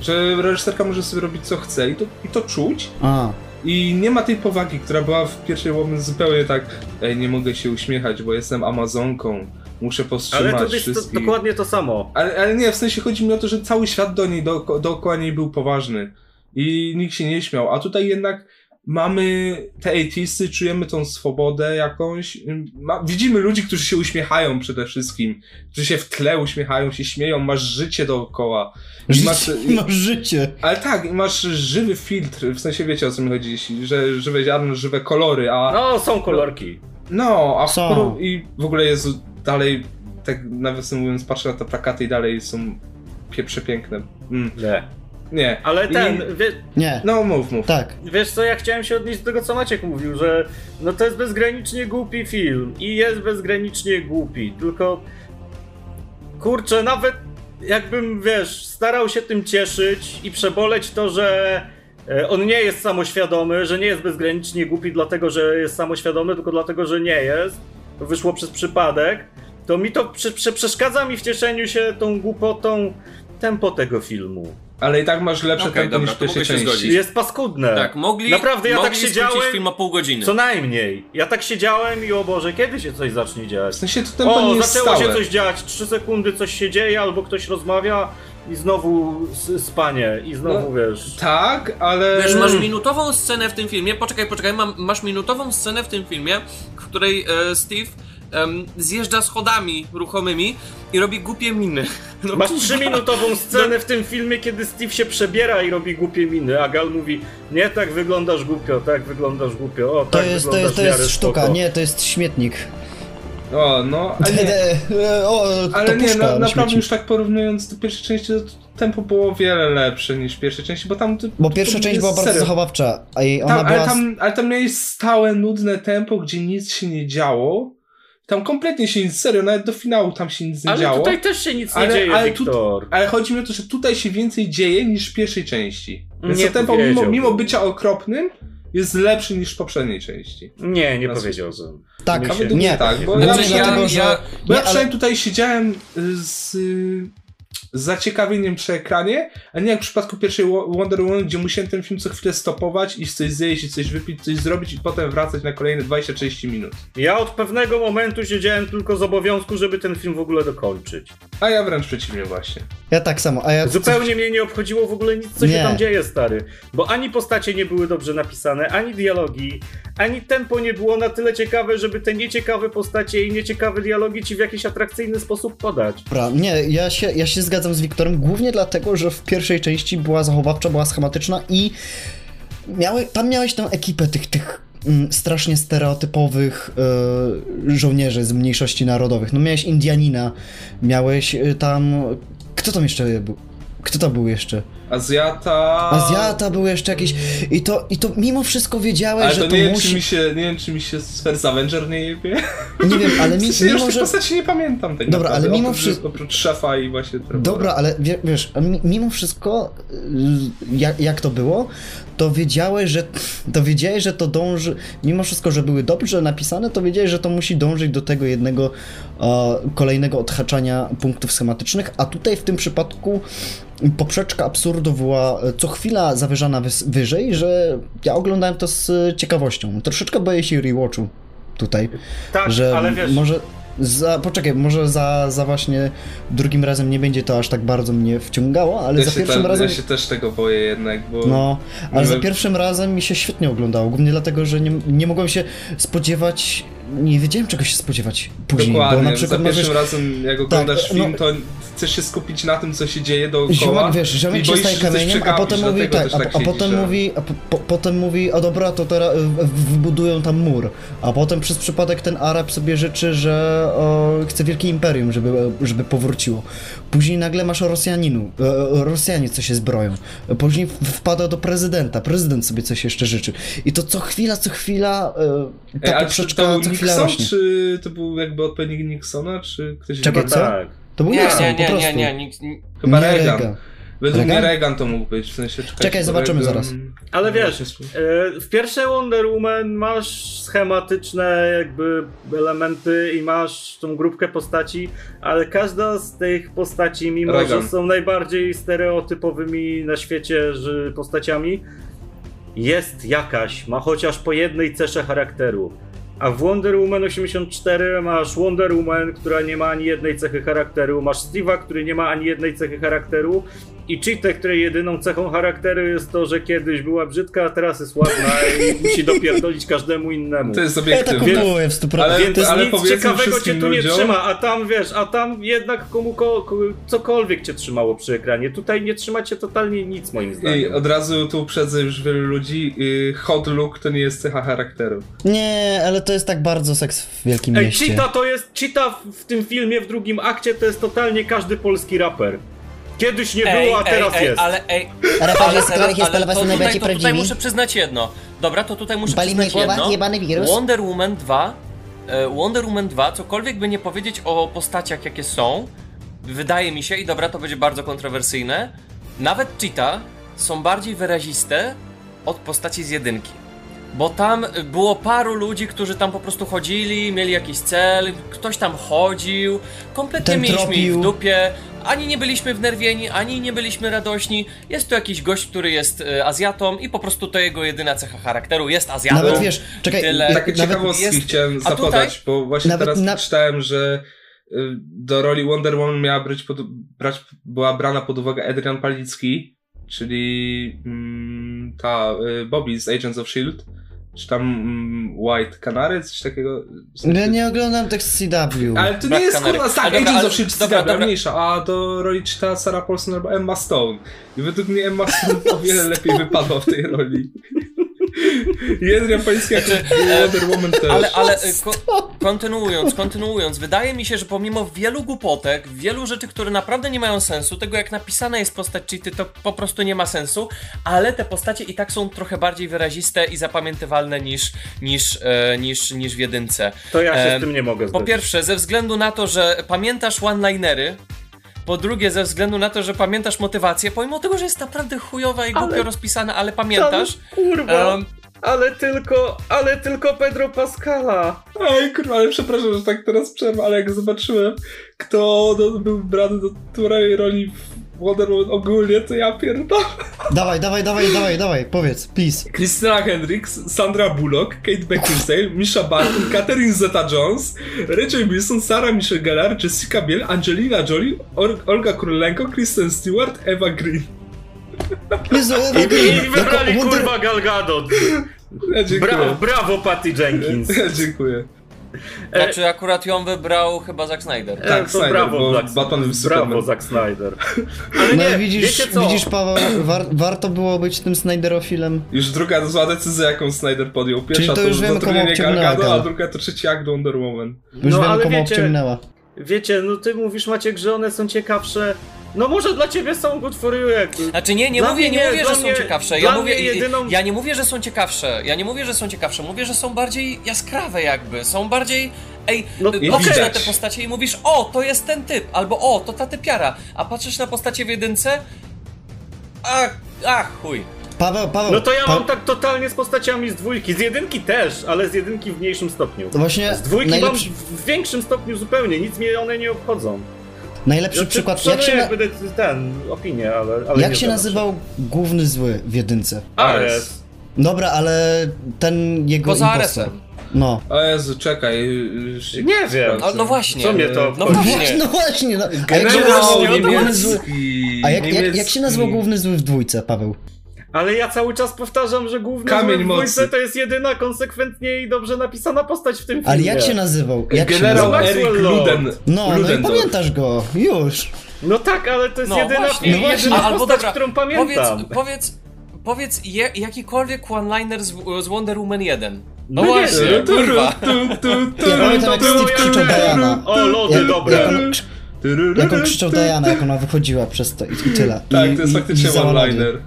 Że reżyserka może sobie robić co chce i to, i to czuć. A, I nie ma tej powagi, która była w pierwszej Woman zupełnie tak Ej, nie mogę się uśmiechać, bo jestem Amazonką. Muszę Ale powstrzymać to jest to, wszystkich. dokładnie to samo. Ale, ale nie, w sensie chodzi mi o to, że cały świat do niej, do, dookoła niej był poważny. I nikt się nie śmiał. A tutaj jednak mamy te 80 czujemy tą swobodę jakąś. Ma, widzimy ludzi, którzy się uśmiechają przede wszystkim. Którzy się w tle uśmiechają, się śmieją, masz życie dookoła. I masz, życie, masz życie. ale tak, i masz żywy filtr, w sensie wiecie o co mi chodzi, że żywe ziarno, żywe kolory, a No, są kolorki. no, a w i w ogóle jest dalej, tak nawiasem mówiąc, patrzę na te plakaty i dalej są przepiękne. Mm. Nie. Nie. Ale I- ten, wie, Nie, No mów, mów. tak. wiesz co, ja chciałem się odnieść do tego, co Maciek mówił, że no to jest bezgranicznie głupi film i jest bezgranicznie głupi, tylko kurczę, nawet jakbym, wiesz, starał się tym cieszyć i przeboleć to, że e, on nie jest samoświadomy, że nie jest bezgranicznie głupi dlatego, że jest samoświadomy, tylko dlatego, że nie jest, to wyszło przez przypadek, to mi to prze, prze, przeszkadza mi w cieszeniu się tą głupotą tempo tego filmu. Ale i tak masz lepsze Okej, tempo dobra, niż pierwszej się części. zgodzić. Jest paskudne. Tak, mogli, Naprawdę, ja mogli tak siedziałem- film o pół godziny. Co najmniej. Ja tak siedziałem i o Boże, kiedy się coś zacznie dziać? W sensie to tempo nie O, jest zaczęło stałe. się coś dziać, 3 sekundy coś się dzieje, albo ktoś rozmawia i znowu spanie, i znowu wiesz. Tak, ale... Wiesz, masz minutową scenę w tym filmie, poczekaj, poczekaj, mam, masz minutową scenę w tym filmie, w której e, Steve em, zjeżdża schodami ruchomymi i robi głupie miny. No, Masz kurwa. 3-minutową scenę w tym filmie, kiedy Steve się przebiera i robi głupie miny, a Gal mówi, nie tak wyglądasz głupio, tak wyglądasz głupio, o To tak jest, to wyglądasz jest, to w miarę jest sztuka, spoko. nie, to jest śmietnik. O, no, nie. E, O, Ale nie, puszka, na, na naprawdę już tak porównując do pierwszej części, to tempo było o wiele lepsze niż w pierwszej części, bo tam... To, Bo to pierwsza część była bardzo serio. zachowawcza, a jej ona Tam, była... ale, tam, ale tam miałeś stałe, nudne tempo, gdzie nic się nie działo. Tam kompletnie się nic, serio, nawet do finału tam się nic nie Ale działo. tutaj też się nic nie Ale- dzieje, ale tu-. Ale chodzi mi o to, że tutaj się więcej dzieje niż w pierwszej części. Więc Nie to tempo, mimo, mimo bycia okropnym, jest lepszy niż w poprzedniej części. Nie, nie Na powiedziałbym. Tak, nie, mnie tak, bo Głównie ja, ja, dlatego, ja- że... ja- bo ja ale... przynajmniej tutaj siedziałem z, z zaciekawieniem przy ekranie, a nie jak w przypadku pierwszej Wo- Wonder Woman, gdzie musiałem ten film co chwilę stopować i coś zjeść, i coś wypić, coś zrobić i potem wracać na kolejne 20-30 minut. Ja od pewnego momentu siedziałem tylko z obowiązku, żeby ten film w ogóle dokończyć. A ja wręcz przeciwnie właśnie. Ja tak samo, a ja... Zupełnie mnie nie obchodziło w ogóle nic, co się Nie. tam dzieje, stary. Bo ani postacie nie były dobrze napisane, ani dialogi, ani tempo nie było na tyle ciekawe, żeby te nieciekawe postacie i nieciekawe dialogi ci w jakiś atrakcyjny sposób podać. Dobra, nie, ja się, ja się zgadzam z Wiktorem, głównie dlatego, że w pierwszej części była zachowawcza, była schematyczna i miały, tam miałeś tę ekipę tych, tych mm, strasznie stereotypowych e, żołnierzy z mniejszości narodowych. No miałeś Indianina, miałeś e, tam... Kto tam jeszcze był? Kto to był jeszcze? Azjata... Azjata był jeszcze jakiś... I to, i to mimo wszystko wiedziałeś, Ale że to nie wiem, musi... czy mi się, nie wiem, czy mi się First Avenger nie jebie. Nie wiem, ale W mi, sensie już mimo, tych że... postaci nie pamiętam tak Dobra, naprawdę, ale mimo oprócz, wszystko- oprócz szefa i właśnie Trevora. Dobra, ale wie, wiesz, mi- mimo wszystko, y, jak, jak to było, to wiedziałeś, że to wiedziałeś, że to dąży, mimo wszystko, że były dobrze napisane, to wiedziałeś, że to musi dążyć do tego jednego e, kolejnego odhaczania punktów schematycznych, a tutaj w tym przypadku poprzeczka absurdu była e, co chwila zawyżana wys- wyżej, że ja oglądałem to z e, ciekawością. Troszeczkę boję się rewatchu tutaj Tak, że ale wiesz, może za, poczekaj, może za, za właśnie drugim razem nie będzie to aż tak bardzo mnie wciągało, ale Ja za pierwszym tam, razem ja się też tego boję jednak, bo... no, ale za pierwszym razem mi się świetnie oglądało, głównie dlatego, że nie, nie mogłem się spodziewać, nie wiedziałem czego się spodziewać później, Dokładnie, bo na przykład za pierwszym możesz, razem jak oglądasz no- film, to chcesz się skupić na tym, co się dzieje dookoła Ziomek, wiesz, ziomek i się staje kamieniem, a potem mówi tak, a, a siedzisz, potem że- mówi, a po, po, potem mówi, a dobra, to teraz y, w- wbudują tam mur, a potem przez przypadek ten Arab sobie życzy, że o, chce wielkie imperium, żeby, żeby powróciło. Później nagle masz Rosjaninu, e, Rosjanie co się zbroją. Później wpada do prezydenta, prezydent sobie coś jeszcze życzy. I to co chwila, co chwila e, ta Ej, poprzeczka to był co chwila Nixon, rośnie. czy to był jakby odpowiednik Nixona, czy ktoś Czekaj, inny? co? tak. To był Nie, Nixon, nie, po nie, prostu. nie, nie, nikt, nie. Chyba Nie Reagan. Reagan. Według mnie Reagan? Reagan to mógł być, w sensie czekaj, Czekaj, zobaczymy Reagan- zaraz. Ale wiesz, e, w pierwszej Wonder Woman masz schematyczne jakby elementy i masz tą grupkę postaci, ale każda z tych postaci, mimo Reagan. że są najbardziej stereotypowymi na świecie że postaciami, jest jakaś, ma chociaż po jednej cesze charakteru. A w Wonder Woman 84 masz Wonder Woman, która nie ma ani jednej cechy charakteru, masz Steve'a, który nie ma ani jednej cechy charakteru i Cheetah, której jedyną cechą charakteru jest to, że kiedyś była brzydka, a teraz jest ładna i musi dopierdolić każdemu innemu. To jest Ja tak obiektywne. kupuję w 100%. Ale- Więc ale nic ciekawego cię tu nie ludziom- trzyma, a tam wiesz, a tam jednak komu ko, ko, cokolwiek cię trzymało przy ekranie. Tutaj nie trzyma cię totalnie nic moim I zdaniem. od razu tu uprzedzę już wielu ludzi, y, hot look to nie jest cecha charakteru. Nie, ale to jest tak bardzo seks w wielkim Ej, mieście. Cheetah to jest, Cheetah w- w tym filmie w drugim akcie to jest totalnie każdy polski raper. Kiedyś nie Ej, było, a ej, teraz ej, jest. ale ej, z teraz- których jest ale to najbardziej tutaj, to tutaj prawdziwi? muszę przyznać jedno. Dobra, to tutaj muszę Bali mnie przyznać głowa, jedno. jebany wirus. Wonder Woman 2, e, Wonder Woman 2, cokolwiek by nie powiedzieć o postaciach jakie są, wydaje mi się, i dobra, to będzie bardzo kontrowersyjne, nawet Cheetah są bardziej wyraziste od postaci z jedynki. Bo tam było paru ludzi, którzy tam po prostu chodzili, mieli jakiś cel, ktoś tam chodził, kompletnie Ten mieliśmy ich w tropił. dupie, ani nie byliśmy wnerwieni, ani nie byliśmy radośni. Jest to jakiś gość, który jest e, Azjatą i po prostu to jego jedyna cecha charakteru, jest Azjatą. Nawet wiesz, czekaj, Tyle. Takie nawet ciekawostki jest- chciałem a tutaj- zapodać, bo właśnie Nawet teraz na- czytałem, że y, do roli Wonder Woman miała brać pod, brać, była brana pod uwagę Adrian Palicki, czyli mm, ta y, Bobby z Agents of S.H.I.E.L.D., czy tam mm, White Canary, coś takiego. W sensie- Ja nie oglądam tak z CW. Ale to nie Black jest Canary. kurwa, tak, Agents ale- of S.H.I.E.L.D. dobra, dobra. mniejsza, a do roli czyta Sarah Paulson albo Emma Stone. I według mnie Emma Stone o wiele lepiej wypadła w tej roli. I Adrian Palicki jako Wonder Woman też. Znaczy, Ale, ale e, ko- kontynuując, kontynuując, wydaje mi się, że pomimo wielu głupotek, wielu rzeczy, które naprawdę nie mają sensu, tego jak napisana jest postać cheaty, to po prostu nie ma sensu, ale te postacie i tak są trochę bardziej wyraziste i zapamiętywalne niż, niż, e, niż, niż w jedynce. To ja się Em, z tym nie mogę Po zgodzić. pierwsze, ze względu na to, że pamiętasz one-linery, po drugie, ze względu na to, że pamiętasz motywację, pomimo tego, że jest naprawdę chujowa i głupio Ale- rozpisana, ale pamiętasz. Kurwa, Em, ale tylko, ale tylko Pedro Pascala. Ej, kurwa, ale przepraszam, że tak teraz przerwę, ale jak zobaczyłem, kto był brany do której roli w Wonder Woman ogólnie, to ja pierdolę. Dawaj, dawaj, dawaj, dawaj, dawaj, powiedz, please. Christina Hendricks, Sandra Bullock, Kate Beckinsale, Misha Barton, Catherine Zeta-Jones, Rachel Wilson, Sarah Michelle Gellar, Jessica Biel, Angelina Jolie, Or- Olga Kurylenko, Kristen Stewart, Eva Green. Jezu, I, Ewa i Green, wybrali jako Wonder- kurwa Gal Gadot. Ja dziękuję. Brawo, brawo Patty Jenkins. Ja dziękuję. Znaczy akurat ją wybrał chyba Zack Snyder. Tak, E, to Snyder, brawo, Zack, Batman brawo. Zack Snyder. Ale No nie, i widzisz, wiecie co? widzisz Paweł, war, warto było być tym Snyderofilem. Już druga zła decyzja, jaką Snyder podjął. Pierwsza Czyli to już wiemy, komu zatrudnienie Gal obciągnęła Gadot, a druga to trzeci akt Wonder Woman. Już No, wiemy, ale komu wiecie- obciągnęła. Wiecie, no ty mówisz Maciek, że one są ciekawsze. No może dla ciebie są good for you, jak... Znaczy nie, nie Dla mówię, mnie nie mówię, że mnie- są ciekawsze. dla Ja mówię, mnie jedyną- ja nie mówię, że są ciekawsze. Ja nie mówię, że są ciekawsze. Mówię, że są bardziej jaskrawe jakby. Są bardziej Ej, No, patrzysz na te postacie i mówisz, o, to jest ten typ, albo o, to ta typiara, a patrzysz na postacie w jedynce, ach, ach, chuj. Paweł, Paweł, No to ja Pa- mam tak totalnie z postaciami z dwójki. Z jedynki też, ale z jedynki w mniejszym stopniu. To właśnie Z dwójki najlepszy, mam w większym stopniu zupełnie, nic mnie one nie obchodzą. najlepszy Znaczy, przykład. Jak się, na, de- ten, opinię, ale, ale jak się nazywał główny zły w jedynce? Ares. Dobra, ale ten jego Poza impostor. Aresem. No. O Jezu, czekaj. Nie wiem. No, no właśnie. Co mnie to No właśnie. No właśnie, no. A jak się nazywał główny zły? A jak, jak, jak się nazywał główny zły w dwójce, Paweł? Ale ja cały czas powtarzam, że główny Kamień zły w dwójce mocy. to jest jedyna konsekwentnie i dobrze napisana postać w tym filmie. Ale jak się nazywał? Jak się Generał nazywał? Maxwell Eric. Luden. No, no i Ludendorff. pamiętasz go, już. No tak, ale to jest No jedyna, właśnie. No jedyna Albo postać, dobra, którą pamiętam. Powiedz, powiedz, powiedz je, jakikolwiek one-liner z, z Wonder Woman 1. No, No nie właśnie, kurwa. Tu, tu, tu, Ja pamiętam jak Steve krzyczał Diana. O, lody, Jak, dobre. jak, on, krz- jak on krzyczał Diana, jak ona wychodziła przez to i, i tyle. Tak, I, to jest i- faktycznie one-liner.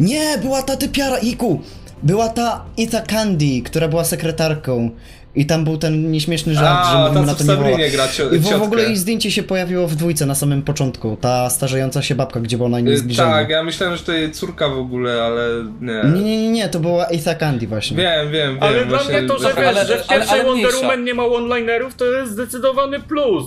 Nie, była ta typiara, Iku! Była ta Ita Candy, która była sekretarką. I tam był ten nieśmieszny żart, że A, mówimy ta na to nie woła. Sabrinie gra cio- I w, w ogóle jej zdjęcie się pojawiło w dwójce na samym początku. Ta starzejąca się babka, gdzie była na niej Y. Tak, ja myślałem, że to jej córka w ogóle, ale nie. Nie, nie, nie, nie, to była Ita Candy właśnie. Wiem, wiem, wiem. Ale dla właśnie- mnie to, że wiesz, że w pierwszej Wonder. Woman nie ma one-linerów, to jest zdecydowany plus.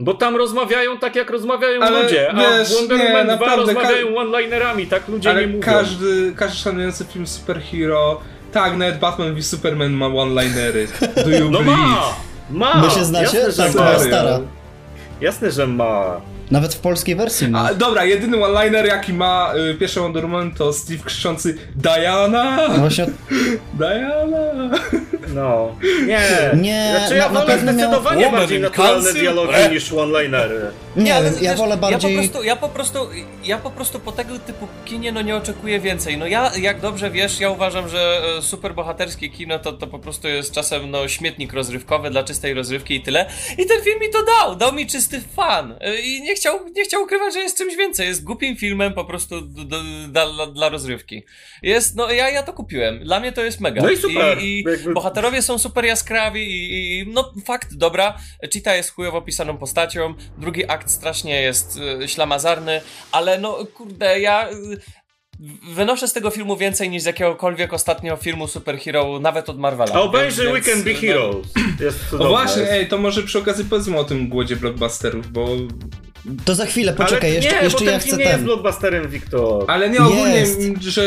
Bo tam rozmawiają tak, jak rozmawiają Ale ludzie, a wiesz, w Wonder nie, Woman 2 naprawdę, rozmawiają one-linerami, tak ludzie Ale nie mówią. każdy, każdy szanujący film superhero, tak, nawet Batman v Superman ma one-linery. Do you No believe? ma! Ma! Wy się znacie? Jasne, że Tak, ma. stara. Jasne, że ma. Nawet w polskiej wersji ma. A, dobra, jedyny one-liner jaki ma y, pierwszy Wonder Woman to Steve krzyczący Diana! No właśnie, Diana! No. Nie. Nie, Znaczy ja na- na wolę pewno miał- zdecydowanie Woman bardziej naturalne dialogi E. niż one-linery. Nie ale ja wolę bardziej... Ja po, prostu, ja po prostu, ja po prostu po tego typu kinie no nie oczekuję więcej. No ja, jak dobrze wiesz, ja uważam, że e, superbohaterskie kino to, to po prostu jest czasem no śmietnik rozrywkowy dla czystej rozrywki i tyle. I ten film mi to dał, dał mi czysty fan. E, I nie chciał, nie chciał ukrywać, że jest czymś więcej. Jest głupim filmem po prostu dla, dla, rozrywki. Jest, no ja, ja to kupiłem. Dla mnie to jest mega. No i super. I, i Jakby- bohaterowie są super jaskrawi i, i no fakt, dobra, Cheetah jest chujowo pisaną postacią, drugi akt strasznie jest y, ślamazarny, ale no kurde, ja y, wynoszę z tego filmu więcej niż z jakiegokolwiek ostatniego filmu superhero, nawet od Marvela. A obejrzyj Więc- We Can Be no, Heroes. Jest O właśnie, ej, to może przy okazji powiedzmy o tym głodzie blockbusterów, bo... To za chwilę, poczekaj, Ale jeszcze, nie, jeszcze bo ja ten chcę film nie jest ten. blockbusterem, Wiktor. Ale nie ogólnie, Jest. że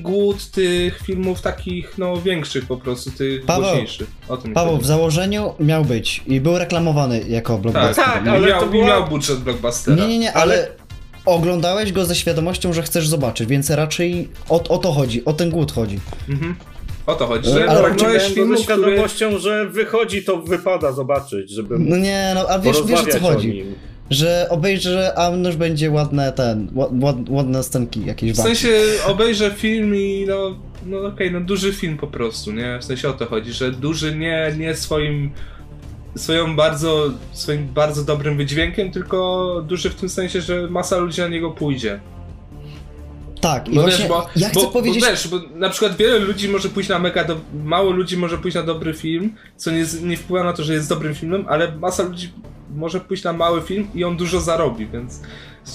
głód tych filmów takich, no, większych po prostu, tych Paweł, głośniejszych. O tym Paweł, w założeniu miał być i był reklamowany jako Tak, blockbuster. tak, I ale miał, to i była- miał budżet blockbustera. Nie, nie, nie, Ale- ale oglądałeś go ze świadomością, że chcesz zobaczyć, więc raczej o, o to chodzi, o ten głód chodzi. Mhm. O to chodzi, Ale że oglądałeś pragnąłeś Oglądałem filmu, go ze który... świadomością, że wychodzi, to wypada zobaczyć, żeby No nie, no a wiesz, wiesz o co o chodzi. nim. Że obejrzę, a już będzie ładne ten, ład, ład, ładne scenki jakieś W sensie obejrzę film i no, no okej, no duży film po prostu, nie? W sensie o to chodzi, że duży nie, nie swoim swoją bardzo, swoim bardzo dobrym wydźwiękiem, tylko duży w tym sensie, że masa ludzi na niego pójdzie. Tak, i No właśnie wiesz, bo, ja chcę bo, powiedzieć... Bo wiesz, bo na przykład wiele ludzi może pójść na mega, do, mało ludzi może pójść na dobry film, co nie, nie wpływa na to, że jest dobrym filmem, ale masa ludzi może pójść na mały film i on dużo zarobi, więc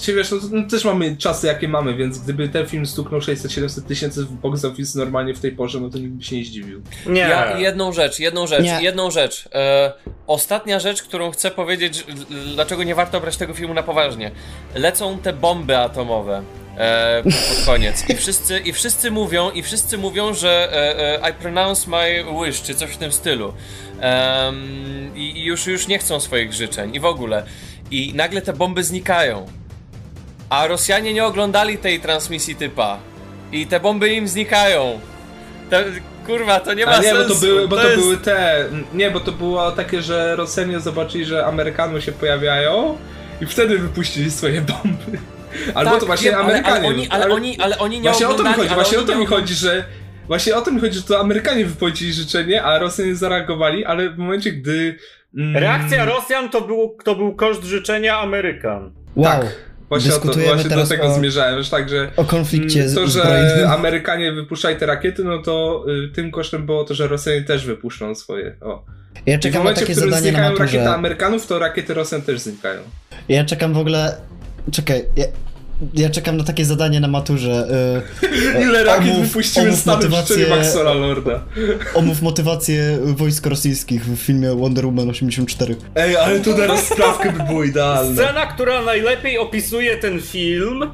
się wiesz, no, no, też mamy czasy jakie mamy, więc gdyby ten film stuknął 600-700 tysięcy w box office normalnie w tej porze, no to nikt by się nie zdziwił. Nie. Ja jedną rzecz, jedną rzecz, Nie. jedną rzecz. E, ostatnia rzecz, którą chcę powiedzieć, dlaczego nie warto brać tego filmu na poważnie. Lecą te bomby atomowe. E, pod koniec. I wszyscy, I wszyscy mówią, i wszyscy mówią, że e, e, I pronounce my wish, czy coś w tym stylu. I już, już nie chcą swoich życzeń. I w ogóle. I nagle te bomby znikają. A Rosjanie nie oglądali tej transmisji typa. I te bomby im znikają. Te, kurwa, to nie ma A nie, bo sensu. to były, bo to jest- były te, nie, bo to było takie, że Rosjanie zobaczyli, że Amerykanów się pojawiają i wtedy wypuścili swoje bomby. Albo Tak, to właśnie wiem, ale- Amerykanie. Ale, oni, ale, oni, ale oni nie Właśnie o to mi oglądali, chodzi, ale właśnie o to mi chodzi, że właśnie o to mi chodzi, że to Amerykanie wypowiedzieli życzenie, a Rosjanie zareagowali, ale w momencie, gdy mm, Reakcja Rosjan to był, to był koszt życzenia Amerykan. Wow, tak, właśnie, o to, właśnie do tego o, zmierzałem, że tak, że o konflikcie mm, to, że zbrojnym. Amerykanie wypuszczali te rakiety, no to y, tym kosztem było to, że Rosjanie też wypuszczą swoje. O. Ja I w czekam na momencie, takie w którym znikają rakiety. Amerykanów, to rakiety Rosjan też znikają. Ja czekam w ogóle... Czekaj, ja, ja czekam na takie zadanie na maturze. y, Ile rakiet omów- wypuściły omów Stany motywację- Maxwella Lorda? Omów motywację wojsk rosyjskich w filmie Wonder Woman 84. Ej, ale to teraz sprawkę by było idealne. Scena, która najlepiej opisuje ten film,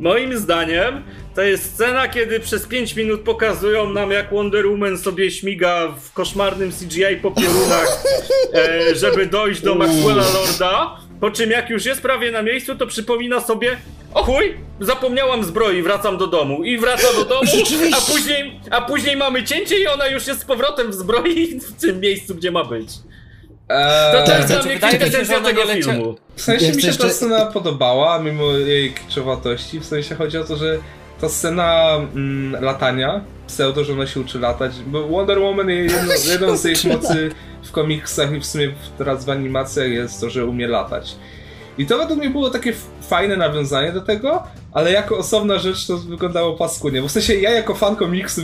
moim zdaniem, to jest scena, kiedy przez 5 minut pokazują nam, jak Wonder Woman sobie śmiga w koszmarnym CGI po piorunach, e, żeby dojść do Maxwella Lorda. Po czym, jak już jest prawie na miejscu, to przypomina sobie. O chuj, zapomniałam zbroi, wracam do domu. I wraca do domu, a później, a później mamy cięcie i ona już jest z powrotem w zbroi w tym miejscu, gdzie ma być. To, Eee, to jest tak. dla mnie się, że kwintesencja tego lecia- filmu. w sensie mi się ta scena podobała, mimo jej kiczowatości. W sensie chodzi o to, że ta scena mm, latania, pseudo, że ona się uczy latać, bo Wonder Woman jedno, jedną z jej mocy w komiksach i w sumie teraz w animacjach jest to, że umie latać. I to według mnie było takie fajne nawiązanie do tego, ale jako osobna rzecz to wyglądało paskudnie. Bo w sensie ja jako fan komiksu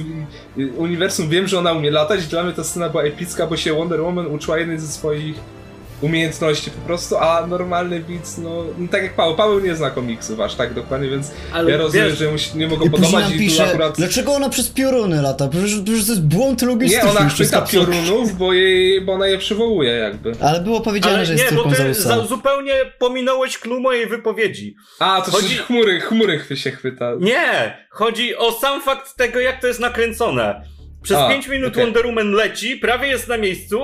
uniwersum wiem, że ona umie latać i dla mnie ta scena była epicka, bo się Wonder Woman uczyła jednej ze swoich umiejętności po prostu, a normalny widz, no, no tak jak Paweł, Paweł nie zna komiksów aż tak dokładnie, więc Ale ja rozumiem, wiesz- że mu się nie mogą podobać i tu pisze, akurat... dlaczego ona przez pioruny lata? Przecież, przecież to jest błąd logistyczny. Nie, ona chwyta piorunów, bo, jej, bo ona je przywołuje jakby. Ale było powiedziane, Ale że jest nie, bo córką ty za, zupełnie pominąłeś clue mojej wypowiedzi. A, to Chodzi- chmury, chmury chwy- się chwyta. Nie! Chodzi o sam fakt tego, jak to jest nakręcone. Przez A, 5 minut okej. Wonder Woman leci, prawie jest na miejscu,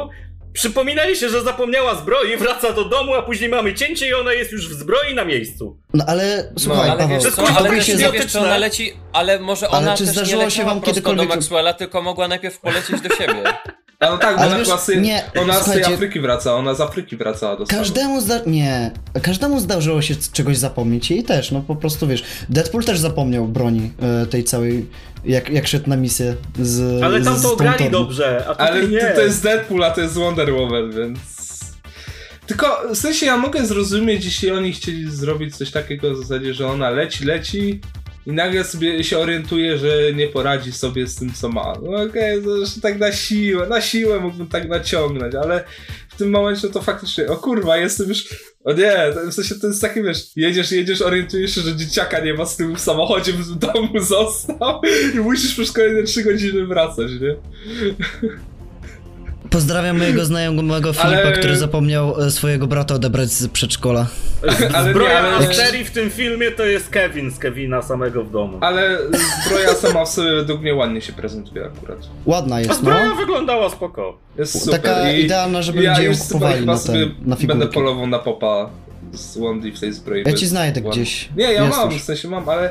przypomina jej się, że zapomniała zbroi, wraca do domu, a później mamy cięcie i ona jest już w zbroi na miejscu. No ale słuchaj, Ale Paweł, wiesz co, ale też nie wiesz, czy ona leci, ale może Ale ona czy też zdarzyło nie się wam kiedykolwiek- do Maxwella, tylko mogła najpierw polecieć do siebie. A no tak, bo Ale ona, wiesz, z, nie, ona z tej Afryki wraca, ona z Afryki wracała do Stanów. Każdemu zda... Nie. Każdemu zdarzyło się czegoś zapomnieć i też, no po prostu wiesz. Deadpool też zapomniał broni e, tej całej. Jak, jak szedł na misję z. Ale tam z, to grali dobrze, a tutaj Ale nie. to, jest Deadpool, a to jest Wonder Woman, więc... Tylko, w sensie ja mogę zrozumieć, jeśli oni chcieli zrobić coś takiego w zasadzie, że ona leci, leci i nagle sobie się orientuje, że nie poradzi sobie z tym, co ma. No okej, to już tak na siłę, na siłę mógłbym tak naciągnąć, ale w tym momencie to faktycznie, o kurwa, jestem już... O nie, w sensie to jest takie, wiesz, jedziesz, jedziesz, orientujesz się, że dzieciaka nie ma z tyłu w samochodzie, w domu został i musisz przez kolejne 3 godziny wracać, nie? Pozdrawiam mojego znajomego Filipa, Ale- który zapomniał e, swojego brata odebrać z przedszkola. Ale nie, Zbroja ale- Asterii w tym filmie to jest Kevin z Kevina samego w domu. Ale zbroja sama w sobie według mnie ładnie się prezentuje akurat. Ładna A jest, zbroja no. wyglądała spoko. Jest super. Taka I idealna, żeby ja ludzie ją kupowali na, ten, na Będę polował na popa z Wandy w tej zbroi. Ja ci znajdę ładny. gdzieś. Nie, ja Jest mam, już. w sensie mam, ale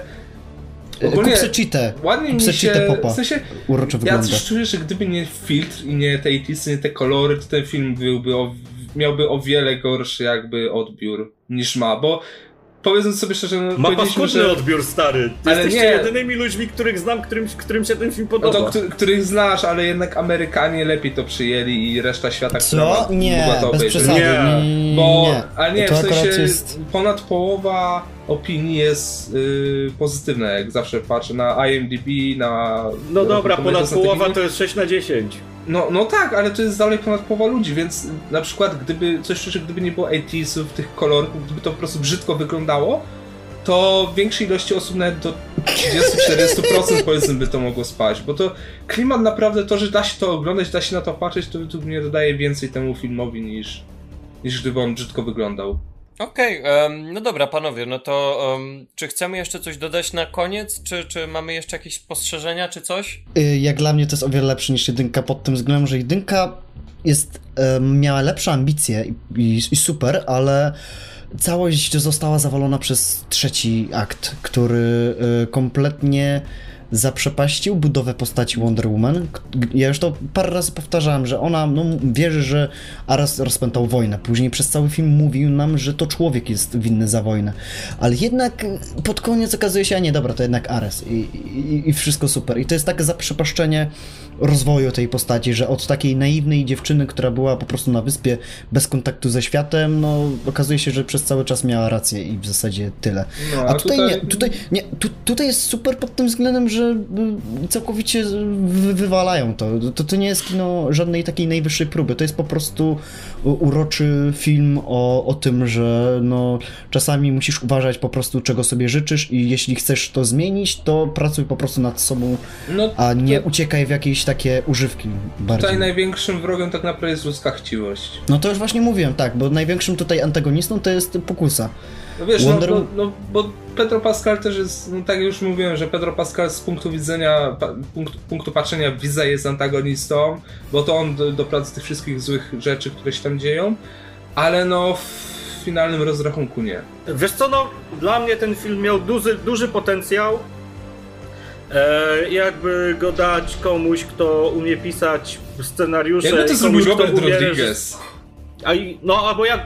ogólnie Kup se cheatę. ładnie mi się... popa. W sensie, Uroczo ja wygląda. coś czuję, że gdyby nie filtr i nie te itisy, nie te kolory, to ten film byłby o, miałby o wiele gorszy jakby odbiór niż ma, bo powiedzmy sobie szczerze, no, Ma paskudny że... odbiór, stary. Ty Ale jesteście nie. jedynymi ludźmi, których znam, którym, którym się ten film No podoba. to, któ- których znasz, ale jednak Amerykanie lepiej to przyjęli i reszta świata, która Co? Nie, mogła to bez obejrzeć. Nie. Bo, nie. ale nie, to w sensie jest... ponad połowa opinii jest yy, pozytywna, jak zawsze patrzę na IMDb, na... No dobra, ponad połowa to jest 6 na 10. No, no tak, ale to jest dalej ponad połowa ludzi, więc na przykład gdyby, coś szczerze, gdyby nie było 80sów, tych kolorków, gdyby to po prostu brzydko wyglądało, to większej ilości osób nawet do 30-40% powiedzmy by to mogło spać, bo to klimat naprawdę, to, że da się to oglądać, da się na to patrzeć, to według mnie dodaje więcej temu filmowi niż, niż gdyby on brzydko wyglądał. Okej, em, no dobra, panowie, no to em, czy chcemy jeszcze coś dodać na koniec? Czy, czy mamy jeszcze jakieś spostrzeżenia, czy coś? Y, Jak dla mnie to jest o wiele lepsze niż jedynka pod tym względem, że jedynka jest, em, miała lepsze ambicje i, i, i super, ale całość została zawalona przez trzeci akt, który y, kompletnie zaprzepaścił budowę postaci Wonder Woman. Ja już to parę razy powtarzałem, że ona no, wierzy, że Ares rozpętał wojnę. Później przez cały film mówił nam, że to człowiek jest winny za wojnę. Ale jednak pod koniec okazuje się, a nie, dobra, to jednak Ares i, i, i wszystko super. I to jest takie zaprzepaszczenie rozwoju tej postaci, że od takiej naiwnej dziewczyny, która była po prostu na wyspie bez kontaktu ze światem, no okazuje się, że przez cały czas miała rację i w zasadzie tyle. No, A tutaj, nie, tutaj, nie, tu, tutaj jest super pod tym względem, że y, całkowicie wy, wywalają to. to. To nie jest kino żadnej takiej najwyższej próby, to jest po prostu u- uroczy film o, o tym, że no, czasami musisz uważać po prostu czego sobie życzysz i jeśli chcesz to zmienić, to pracuj po prostu nad sobą, no, a nie to- uciekaj w jakieś takie używki bardziej. Tutaj największym wrogiem tak naprawdę jest ludzka chciwość. No to już właśnie mówiłem, tak, bo największym tutaj antagonistą to jest pokusa. No wiesz, Wonder- no, no, no, bo Pedro Pascal też jest, no tak jak już mówiłem, że Pedro Pascal z punktu widzenia, punktu, punktu patrzenia widza jest antagonistą, bo to on do, doprowadza tych wszystkich złych rzeczy, które się tam dzieją, ale no w finalnym rozrachunku nie. Wiesz co, no, dla mnie ten film miał duży, duży potencjał. E, jakby go dać komuś, kto umie pisać scenariusze. Jakby to zrobił Robert umie Rodriguez. A i, no, albo jak.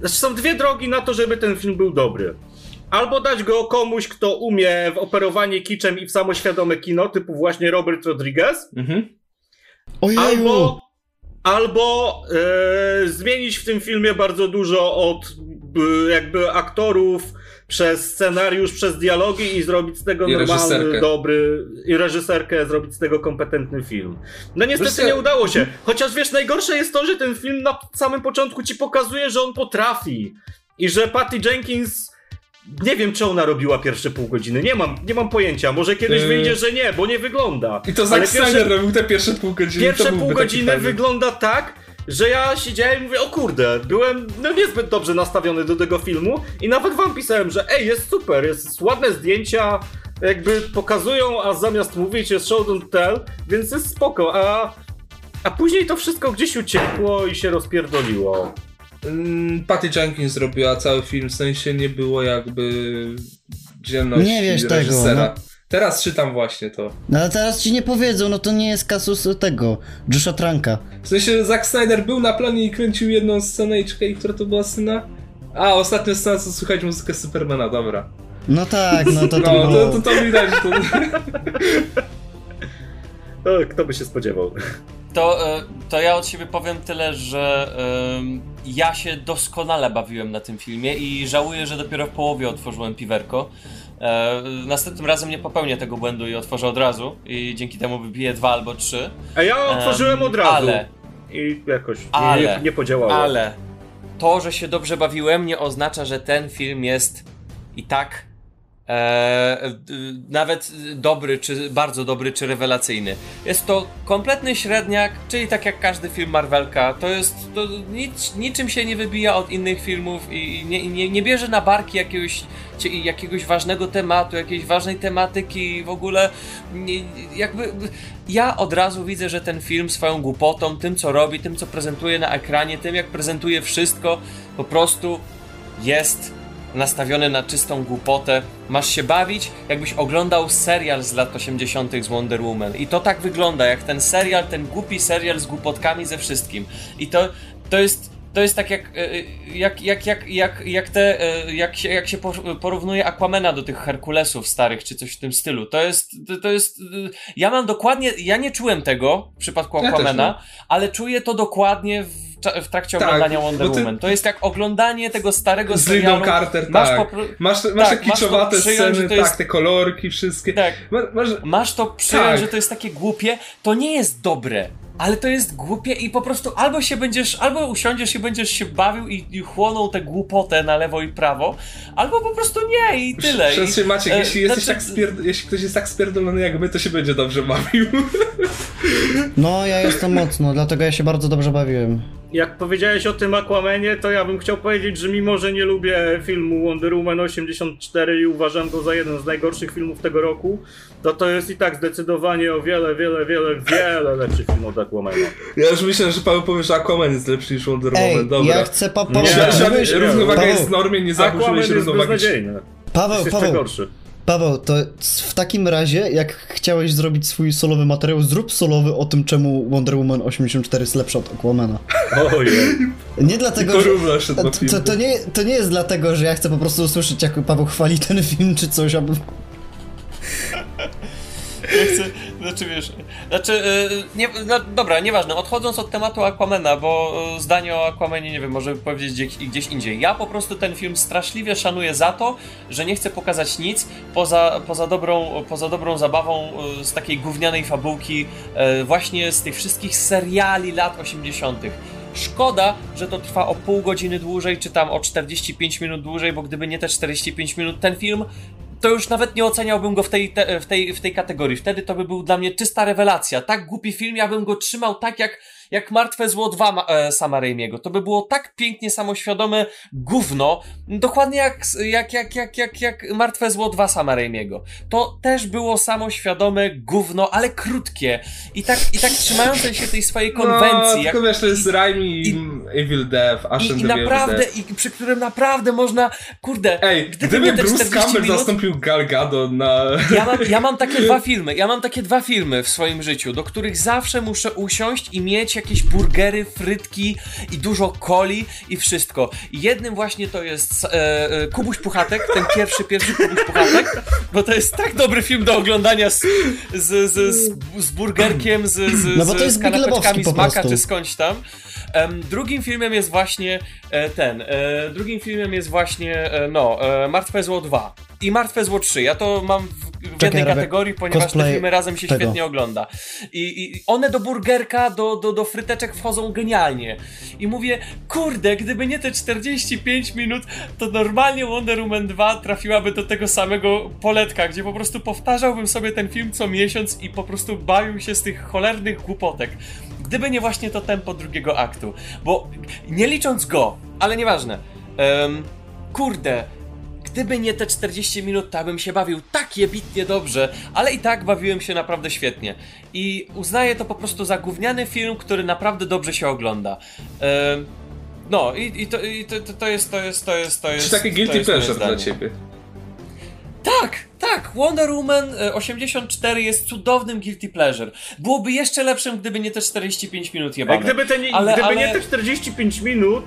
Znaczy są dwie drogi na to, żeby ten film był dobry. Albo dać go komuś, kto umie w operowanie kiczem i w samoświadome kino, typu właśnie Robert Rodriguez. Mhm. Ojeju! Albo, albo e, zmienić w tym filmie bardzo dużo od e, jakby aktorów, przez scenariusz, przez dialogi i zrobić z tego I normalny, reżyserkę. dobry i reżyserkę, zrobić z tego kompetentny film. No niestety nie udało się. Chociaż wiesz, najgorsze jest to, że ten film na samym początku ci pokazuje, że on potrafi. I że Patty Jenkins nie wiem, czy ona robiła pierwsze pół godziny. Nie mam, nie mam pojęcia. Może kiedyś Yy. wyjdzie, że nie, bo nie wygląda. I to Zack Snyder robił te pierwsze pół godziny. Pierwsze pół godziny wygląda tak, że ja siedziałem i mówię, o kurde, byłem no niezbyt dobrze nastawiony do tego filmu i nawet wam pisałem, że ej, jest super, jest ładne zdjęcia, jakby pokazują, a zamiast mówić jest show don't tell, więc jest spoko, a, a później to wszystko gdzieś uciekło i się rozpierdoliło. Mm, Patty Jenkins zrobiła cały film, w sensie nie było jakby dzielności Nie wiesz tego, reżysera. Teraz czytam właśnie to. No ale teraz ci nie powiedzą, no to nie jest kasus tego, Josha Tranka. W sensie Zack Snyder był na planie i kręcił jedną scenę i czekaj, która to była scena? A, ostatnia scena, co słychać muzykę Supermana, dobra. No tak, no to to No, było... to, to, to widać, to... To kto by się spodziewał? To, e, to ja od siebie powiem tyle, że em, ja się doskonale bawiłem na tym filmie i żałuję, że dopiero w połowie otworzyłem piwerko. E, następnym razem nie popełnię tego błędu i otworzę od razu i dzięki temu wybiję dwa albo trzy. A ja otworzyłem Em, od razu. Ale, I jakoś nie, Ale, nie, nie podziałało. ale to, że się dobrze bawiłem nie oznacza, że ten film jest i tak e, d- nawet dobry, czy bardzo dobry, czy rewelacyjny. Jest to kompletny średniak, czyli tak jak każdy film Marvelka. To jest, to nic, niczym się nie wybija od innych filmów i nie, nie, nie bierze na barki jakiegoś, jakiegoś ważnego tematu, jakiejś ważnej tematyki w ogóle. Nie, jakby ja od razu widzę, że ten film swoją głupotą, tym co robi, tym co prezentuje na ekranie, tym jak prezentuje wszystko, po prostu jest nastawiony na czystą głupotę. Masz się bawić, jakbyś oglądał serial z lat 80. z Wonder Woman. I to tak wygląda, jak ten serial, ten głupi serial z głupotkami ze wszystkim. I to, to jest. To jest tak jak, e, jak, jak, jak, jak, jak te, e, jak się, jak się por- porównuje Aquamena do tych Herkulesów starych, czy coś w tym stylu. To jest, to, jest, e, ja mam dokładnie, ja nie czułem tego w przypadku Ja Aquamena, ale czuję to dokładnie w, w trakcie Tak, oglądania Wonder Woman. To jest jak oglądanie tego starego Z serialu. Lindą Carter, masz tak. po Masz, masz tak, te kiczowate sceny, to jest- tak, te kolorki, wszystkie. Tak. Ma- Masz, Masz to przyjąć, Tak. że to jest takie głupie, to nie jest dobre. Ale to jest głupie i po prostu albo się będziesz, albo usiądziesz i będziesz się bawił i, i chłonął tę głupotę na lewo i prawo, albo po prostu nie i tyle. Przez I, Maciek, e, jeśli, jesteś znaczy- tak spierd... jeśli ktoś jest tak spierdolony jak my, to się będzie dobrze bawił. No ja jestem mocno, dlatego ja się bardzo dobrze bawiłem. Jak powiedziałeś o tym Aquamanie, to ja bym chciał powiedzieć, że mimo, że nie lubię filmu Wonder Woman 84 i uważam go za jeden z najgorszych filmów tego roku, to to jest i tak zdecydowanie o wiele, wiele, wiele, wiele lepszy film od Aquamana. Ja już myślę, że Paweł powie, że Aquaman jest lepszy niż Wonder Ej, Woman, dobra. ja chcę Nie, mówiłeś- równowaga jest w normie, nie Aquaman zaburzyłeś jest równowagi. beznadziejny. Paweł, Paweł, gorszy. Paweł, to w takim razie, jak chciałeś zrobić swój solowy materiał, zrób solowy o tym, czemu Wonder Woman 84 jest lepsza od Aquamana. Ojej. Nie dlatego, że... to, to, nie, to nie jest dlatego, że ja chcę po prostu usłyszeć, jak Paweł chwali ten film, czy coś, aby... Ja chcę, znaczy wiesz, znaczy, yy, nie, no, dobra, nieważne, odchodząc od tematu Aquamana, bo yy, zdanie o Aquamanie, nie wiem, może powiedzieć gdzieś, gdzieś indziej. Ja po prostu ten film straszliwie szanuję za to, że nie chcę pokazać nic poza, poza, dobrą, poza dobrą zabawą yy, z takiej gównianej fabułki, właśnie z tych wszystkich seriali lat 80. Szkoda, że to trwa o pół godziny dłużej, czy tam o 45 minut dłużej, bo gdyby nie te 45 minut, ten film to już nawet nie oceniałbym go w tej, te, w, tej, w tej kategorii. Wtedy to by był dla mnie czysta rewelacja. Tak głupi film, ja bym go trzymał tak jak, jak Martwe Zło 2 ma, e, Sama Raimiego. To by było tak pięknie samoświadome gówno, dokładnie jak, jak, jak, jak, jak, jak Martwe Zło 2 Sama Raimiego. To też było samoświadome gówno, ale krótkie. I tak, i tak trzymające się tej swojej konwencji. No, jak, tylko wiesz, to jest Raimi i Evil Death, Ash i, I naprawdę, i przy którym naprawdę można, kurde, Ej, gdyby gdyby Bruce 40 Campbell minut- zastąpił Gal Gadot na... Ja mam, ja mam takie dwa filmy, ja mam takie dwa filmy w swoim życiu, do których zawsze muszę usiąść i mieć jakieś burgery, frytki i dużo coli i wszystko. I jednym właśnie to jest e, e, Kubuś Puchatek, ten pierwszy, pierwszy Kubuś Puchatek, bo to jest tak dobry film do oglądania z, z, z, z, z burgerkiem, z, z, No bo to z jest Big kanapeczkami z maka czy skądś tam. Em, drugim filmem jest właśnie e, ten, e, drugim filmem jest właśnie, e, no, e, Martwe Zło 2 i Martwe Zło 3. Ja to mam w, w jednej kategorii, ponieważ te filmy razem się tego. świetnie ogląda. I, I one do burgerka, do, do, do fryteczek wchodzą genialnie. I mówię, kurde, gdyby nie te 45 minut, to normalnie Wonder Woman 2 trafiłaby do tego samego poletka, gdzie po prostu powtarzałbym sobie ten film co miesiąc i po prostu bawił się z tych cholernych głupotek. Gdyby nie właśnie to tempo drugiego aktu. Bo nie licząc go, ale nieważne. em, kurde, Gdyby nie te 40 minut, to bym się bawił tak jebitnie dobrze, ale i tak bawiłem się naprawdę świetnie. I uznaję to po prostu za gówniany film, który naprawdę dobrze się ogląda. Em, no i, i, to, i to, to, to jest, to jest, to jest, to jest... Czy takie guilty pleasure dla ciebie? Tak, tak, Wonder Woman e, 84 jest cudownym guilty pleasure. Byłoby jeszcze lepszym, gdyby nie te 45 minut jebane. gdyby, te nie, Ale- gdyby ale- nie te 45 minut,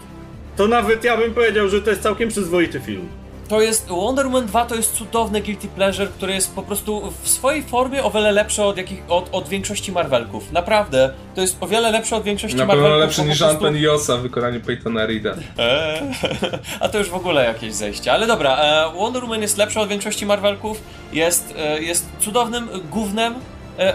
to nawet ja bym powiedział, że to jest całkiem przyzwoity film. To jest Wonder Woman 2 to jest cudowne guilty pleasure, które jest po prostu w swojej formie o wiele lepsze od, jakich, od, od większości Marvelków. Naprawdę. To jest o wiele lepsze od większości Na Marvelków. pewno lepsze niż prostu- Anton Josa w wykonaniu Peytona Reeda. Eee, A to już w ogóle jakieś zejście. Ale dobra, e, Wonder Woman jest lepsza od większości Marvelków, jest, e, jest cudownym gównem, e,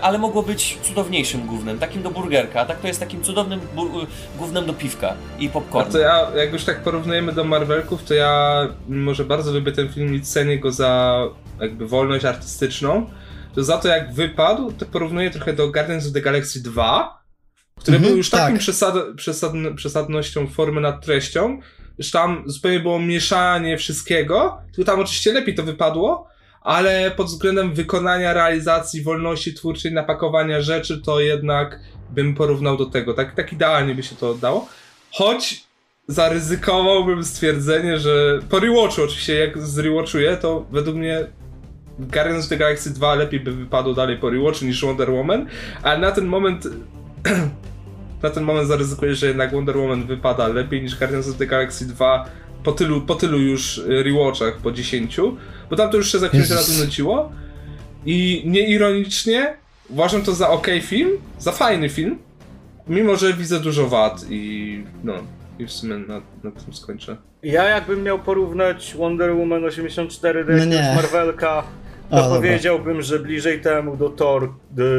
ale mogło być cudowniejszym gównem, takim do burgerka, a tak to jest takim cudownym e, gównem do piwka i A popcorn. to ja, jak już tak porównujemy do Marvelków, to ja mimo, że bardzo lubię ten film i cenię go za jakby wolność artystyczną, to za to jak wypadł, to porównuję trochę do Guardians of the Galaxy 2, który Mhm, był już takim tak. przesad, przesadn, przesadnością formy nad treścią, że tam zupełnie było mieszanie wszystkiego, tylko tam oczywiście lepiej to wypadło, ale pod względem wykonania, realizacji, wolności twórczej, napakowania rzeczy, to jednak bym porównał do tego. Tak, tak idealnie by się to oddało. Choć zaryzykowałbym stwierdzenie, że po rewatchu oczywiście, jak zrewatchuję, to według mnie Guardians of the Galaxy 2 lepiej by wypadło dalej po rewatchu niż Wonder Woman, ale na ten moment na ten moment zaryzykuję, że jednak Wonder Woman wypada lepiej niż Guardians of the Galaxy 2 po tylu, po tylu już y, rewatchach, po 10, bo tam to już się za Jezus. razy nuciło i nieironicznie uważam to za ok film, za fajny film, mimo że widzę dużo wad i no, i w sumie na, na tym skończę. Ja jakbym miał porównać Wonder Woman 84 do No jakiegoś Marvelka, A, to dobra. powiedziałbym, że bliżej temu do Thor,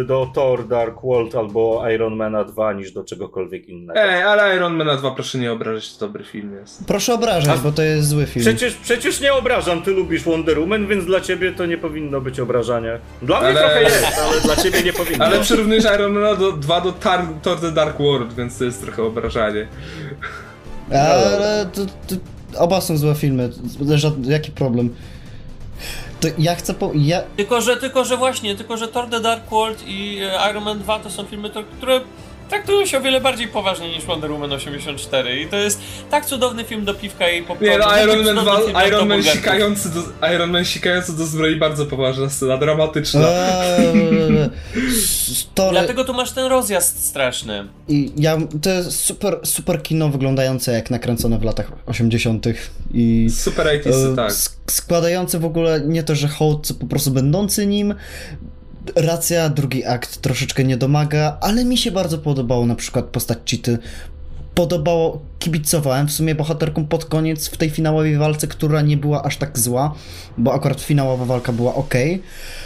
do, Thor Dark World albo Iron Mana 2 niż do czegokolwiek innego. Ej, ale Iron Man 2 proszę nie obrażać, to dobry film jest. Proszę obrażać, A- bo to jest zły film. Przecież, przecież nie obrażam, ty lubisz Wonder Woman, więc dla ciebie to nie powinno być obrażanie. Dla mnie Ale- trochę jest, ale dla ciebie nie powinno. Ale przyrównujesz Iron Man do, 2 do Tar Thor The Dark World, więc to jest trochę obrażanie. Ale to, to, oba są złe filmy. Jaki problem? To ja chcę po... Ja, Tylko, że, tylko, że właśnie, tylko, że Thor The Dark World i e, Iron Man 2 to są filmy, które traktują się o wiele bardziej poważnie niż Wonder Woman 84 i to jest tak cudowny film do piwka i popcornu. Nie no, Iron Man cudowny film 2, jak do Iron Man sikający do, Iron Man sikający do zbroi bardzo poważna scena, dramatyczna. Eee, story, Dlatego tu masz ten rozjazd straszny. I ja, to jest super, super kino wyglądające jak nakręcone w latach 80. i Super 80 e, tak. sk- składające w ogóle nie to, że hołd, co po prostu będący nim. Racja, drugi akt troszeczkę nie domaga, ale mi się bardzo podobało na przykład postać Cheaty. Podobało, kibicowałem w sumie bohaterką pod koniec w tej finałowej walce, która nie była aż tak zła, bo akurat finałowa walka była ok.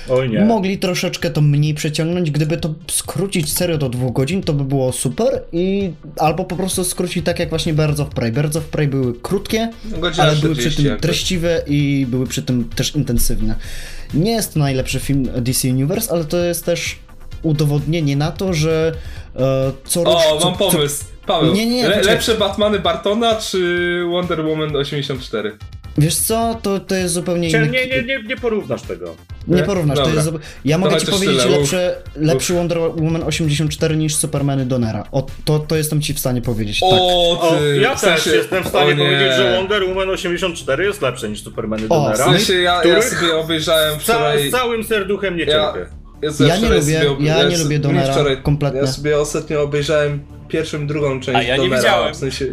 Oj nie. Mogli troszeczkę to mniej przeciągnąć, gdyby to skrócić serio do dwóch godzin, to by było super i albo po prostu skrócić tak jak właśnie Birds of Prey. Birds of Prey były krótkie, Godzina ale były przy 40 tym jakoś. treściwe i były przy tym też intensywne. Nie jest to najlepszy film DC Universe, ale to jest też udowodnienie na to, że e, co rusz, O, co, mam pomysł. Paweł, Nie, nie, le, lepsze Batmany Bartona czy Wonder Woman 84? Co, wiesz co, to, to jest zupełnie inny... Nie, nie, nie, nie porównasz tego. Nie porównasz, to Dobra. jest. zupe- Ja mogę ci powiedzieć tyle, lepszy, lepszy Wonder Woman 84 niż Supermany Donera. O, to, to jestem ci w stanie powiedzieć. Tak. O, O, ty, ja w też sensie- jestem w stanie o nie. powiedzieć, że Wonder Woman 84 jest lepsze niż Supermany O, W Donera. sensie ja, ja sobie obejrzałem wczoraj... z całym serduchem nie Ja- cierpię. sobie Ja nie wczoraj lubię- ob- ja nie lubię Donera wczoraj, kompletnie. Ja sobie ostatnio obejrzałem pierwszą, drugą część A ja nie Donera, widziałem. w sensie...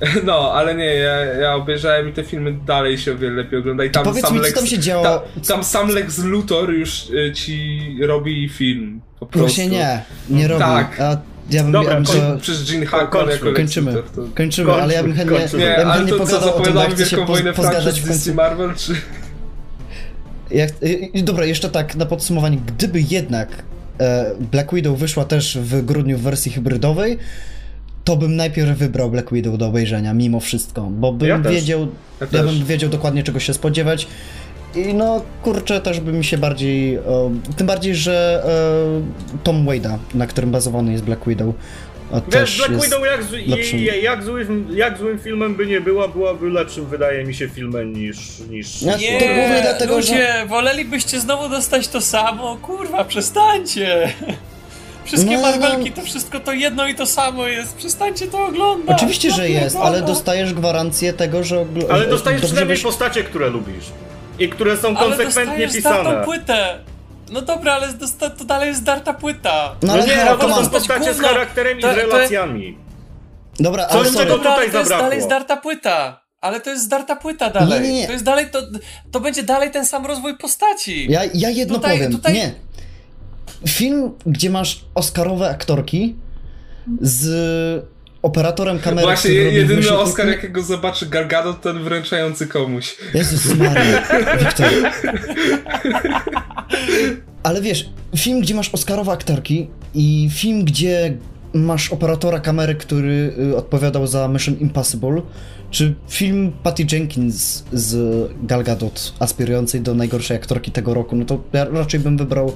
No, ale nie, ja, ja obejrzałem i te filmy dalej się o wiele lepiej ogląda i tam Powiedz sam mi, co Lex, tam się działo? Ta, tam sam Lex Luthor już y, ci robi film, po prostu. Właśnie nie, nie robi. Tak. A ja bym, Dobra, ja bym koń- to... Przez Gene Hackman jako Lex Kończymy. Luthor. To... Kończymy, ale ja bym chętnie. Nie, ja bym chętnie to co, pogadał o tym, bo ja zapowiadamy chcę się Wielką poz, Wojnę pozgadać franczyz w końcu. Marvel, czy... Jak, i, i, dobra, jeszcze tak na podsumowanie, gdyby jednak Black Widow wyszła też w grudniu w wersji hybrydowej, to bym najpierw wybrał Black Widow do obejrzenia, mimo wszystko, bo bym Ja wiedział, Ja ja, bym wiedział dokładnie czego się spodziewać. I no, kurczę, też by mi się bardziej. E, tym bardziej, że e, Tom Wade'a, na którym bazowany jest Black Widow, e, Wiesz, też Black jest Widow jak, z, lepszym. jak, złym, jak złym filmem by nie była, byłaby lepszym, wydaje mi się, filmem niż... niż Ja- Nie, To głównie dlatego, ludzie, wolelibyście znowu dostać to samo? Kurwa, przestańcie! Wszystkie No, Marvelki no. to wszystko to jedno i to samo jest, przestańcie to oglądać! Oczywiście, że jest, pierdolę. ale dostajesz gwarancję tego, że. ogl- Ale że dostajesz przynajmniej wiesz- postacie, które lubisz. i które są Ale konsekwentnie dostajesz pisane. płytę! No dobra, ale to dalej jest zdarta płyta. No No ale nie, no to są postacie z charakterem i z relacjami. Dobra, Coś, ale czego tutaj to jest zabrakło. dalej zdarta płyta. Ale to jest zdarta płyta dalej. Nie, nie, nie. To jest dalej, to, to będzie dalej ten sam rozwój postaci. Ja, ja jedno Tutaj- powiem. tutaj- Nie. Film, gdzie masz Oscarowe aktorki z operatorem kamery, Właśnie jedyny wyświetliki- Oscar, jakiego zobaczy Gal Gadot, ten wręczający komuś. Jezus Maria, Wiktor. Ale wiesz, film, gdzie masz Oscarowe aktorki i film, gdzie masz operatora kamery, który y, odpowiadał za Mission Impossible, czy film Patty Jenkins z Gal Gadot, aspirującej do najgorszej aktorki tego roku, no to ja raczej bym wybrał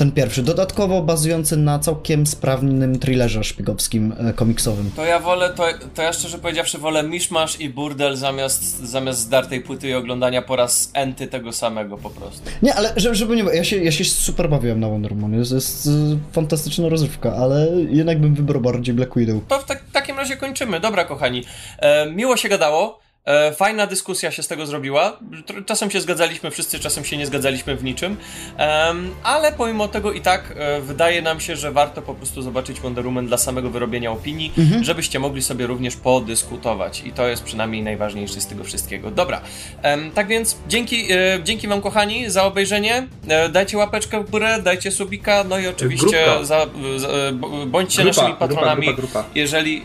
ten pierwszy, dodatkowo bazujący na całkiem sprawnym thrillerze szpiegowskim, e, komiksowym. To ja wolę, to, to ja szczerze powiedziawszy wolę miszmasz i burdel zamiast, zamiast zdartej płyty i oglądania po raz enty tego samego po prostu. Nie, ale żeby, żeby nie ja się, ja się super bawiłem na Wonder Woman, jest, jest y, fantastyczna rozrywka, ale jednak bym wybrał bardziej Black Widow. To w tak, takim razie kończymy. Dobra, kochani. E, miło się gadało. E, fajna dyskusja się z tego zrobiła. Czasem się zgadzaliśmy wszyscy, czasem się nie zgadzaliśmy w niczym. Ale pomimo tego i tak e, wydaje nam się, że warto po prostu zobaczyć Wonder Woman dla samego wyrobienia opinii, żebyście mogli sobie również podyskutować. I to jest przynajmniej najważniejsze z tego wszystkiego. Dobra. Tak więc dzięki, e, dzięki wam kochani za obejrzenie. Dajcie łapeczkę w górę, dajcie subika, no i oczywiście za, za, bądźcie Grupa, naszymi patronami grupa, grupa, jeżeli,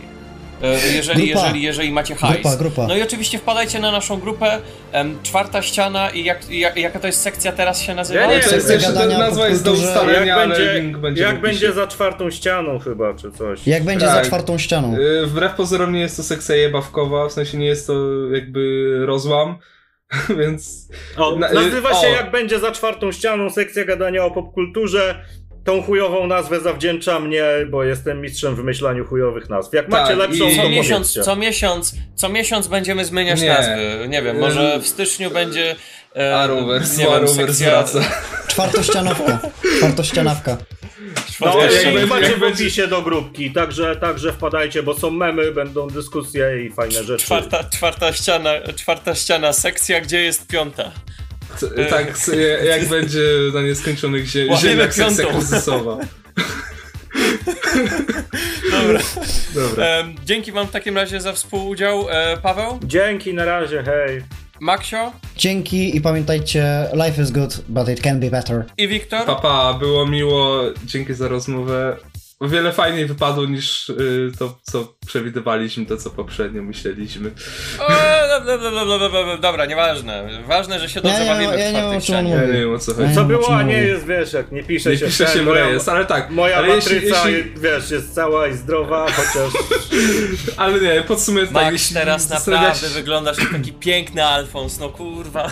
jeżeli, Grupa. jeżeli, jeżeli macie hajs. Grupa, grupa. No i oczywiście wpadajcie na naszą grupę, em, czwarta ściana i jak, jak, jaka to jest sekcja teraz się nazywa? Ja nie To wiem, jeszcze nazwa o jest do ustalenia, Jak ale będzie, link będzie jak będzie za czwartą ścianą chyba, czy coś. Jak będzie Tak. za czwartą ścianą? Y, Wbrew pozorom nie jest to sekcja jebawkowa, w sensie nie jest to jakby rozłam, więc O, Na- nazywa o. się jak będzie za czwartą ścianą sekcja gadania o popkulturze. Tą chujową nazwę zawdzięcza mnie, bo jestem mistrzem w wymyślaniu chujowych nazw. Jak Tak, macie lepszą, i- to Co miesiąc, co miesiąc, co miesiąc będziemy zmieniać Nie. nazwy. Nie wiem, może w styczniu będzie. E, Arrowverse, nie wiem, sekcja- wraca. Czwartościanowka. Czwartościanawka. No, będzie- macie w będzie- opisie do grupki, także, także wpadajcie, bo są memy, będą dyskusje i fajne rzeczy. Czwarta, czwarta ściana, czwarta ściana, sekcja, gdzie jest piąta. Tak, s- jak będzie na nieskończonych zie- ziemiach sekcja kryzysowa. Dobra. Dobra. Em, dzięki wam w takim razie za współudział. E, Paweł, Dzięki, na razie, hej. Maksio Dzięki i pamiętajcie, life is good, but it can be better. i Wiktor. Papa, było miło, dzięki za rozmowę. O wiele fajniej wypadło niż y, to, co przewidywaliśmy, to, co poprzednio myśleliśmy. O, dobra, dobra, dobra, dobra, dobra, nieważne. Ważne, że się dobrze Ja nie- bawimy ja w nie czwartej ścianie. Ja nie wiem o co chodzi. nie Co było, a nie jest, wiesz, jak nie pisze Nie się pisze w ten, się w rejestr, ale tak. moja ale jeśli, matryca, jeśli, wiesz, jest cała i zdrowa, chociaż... ale nie, podsumuję tak, Max, jeśli teraz naprawdę się- wyglądasz jak taki piękny Alfons, no kurwa.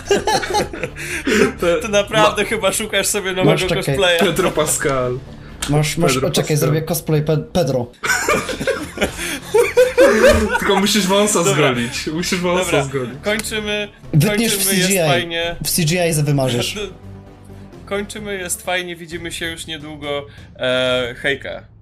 To naprawdę chyba szukasz sobie nowego Masz cosplaya. Pedro Pascal. Masz, masz, Pedro o, czekaj, Pascal. zrobię cosplay Pe Pedro. Tylko musisz wąsa Dobra. zgolić. Musisz wąsa Dobra, zgolić. kończymy. Wytniesz w Kończymy, jest CGI. fajnie. W CGI ze wymarzysz. Kończymy, jest fajnie, widzimy się już niedługo. E, hejka.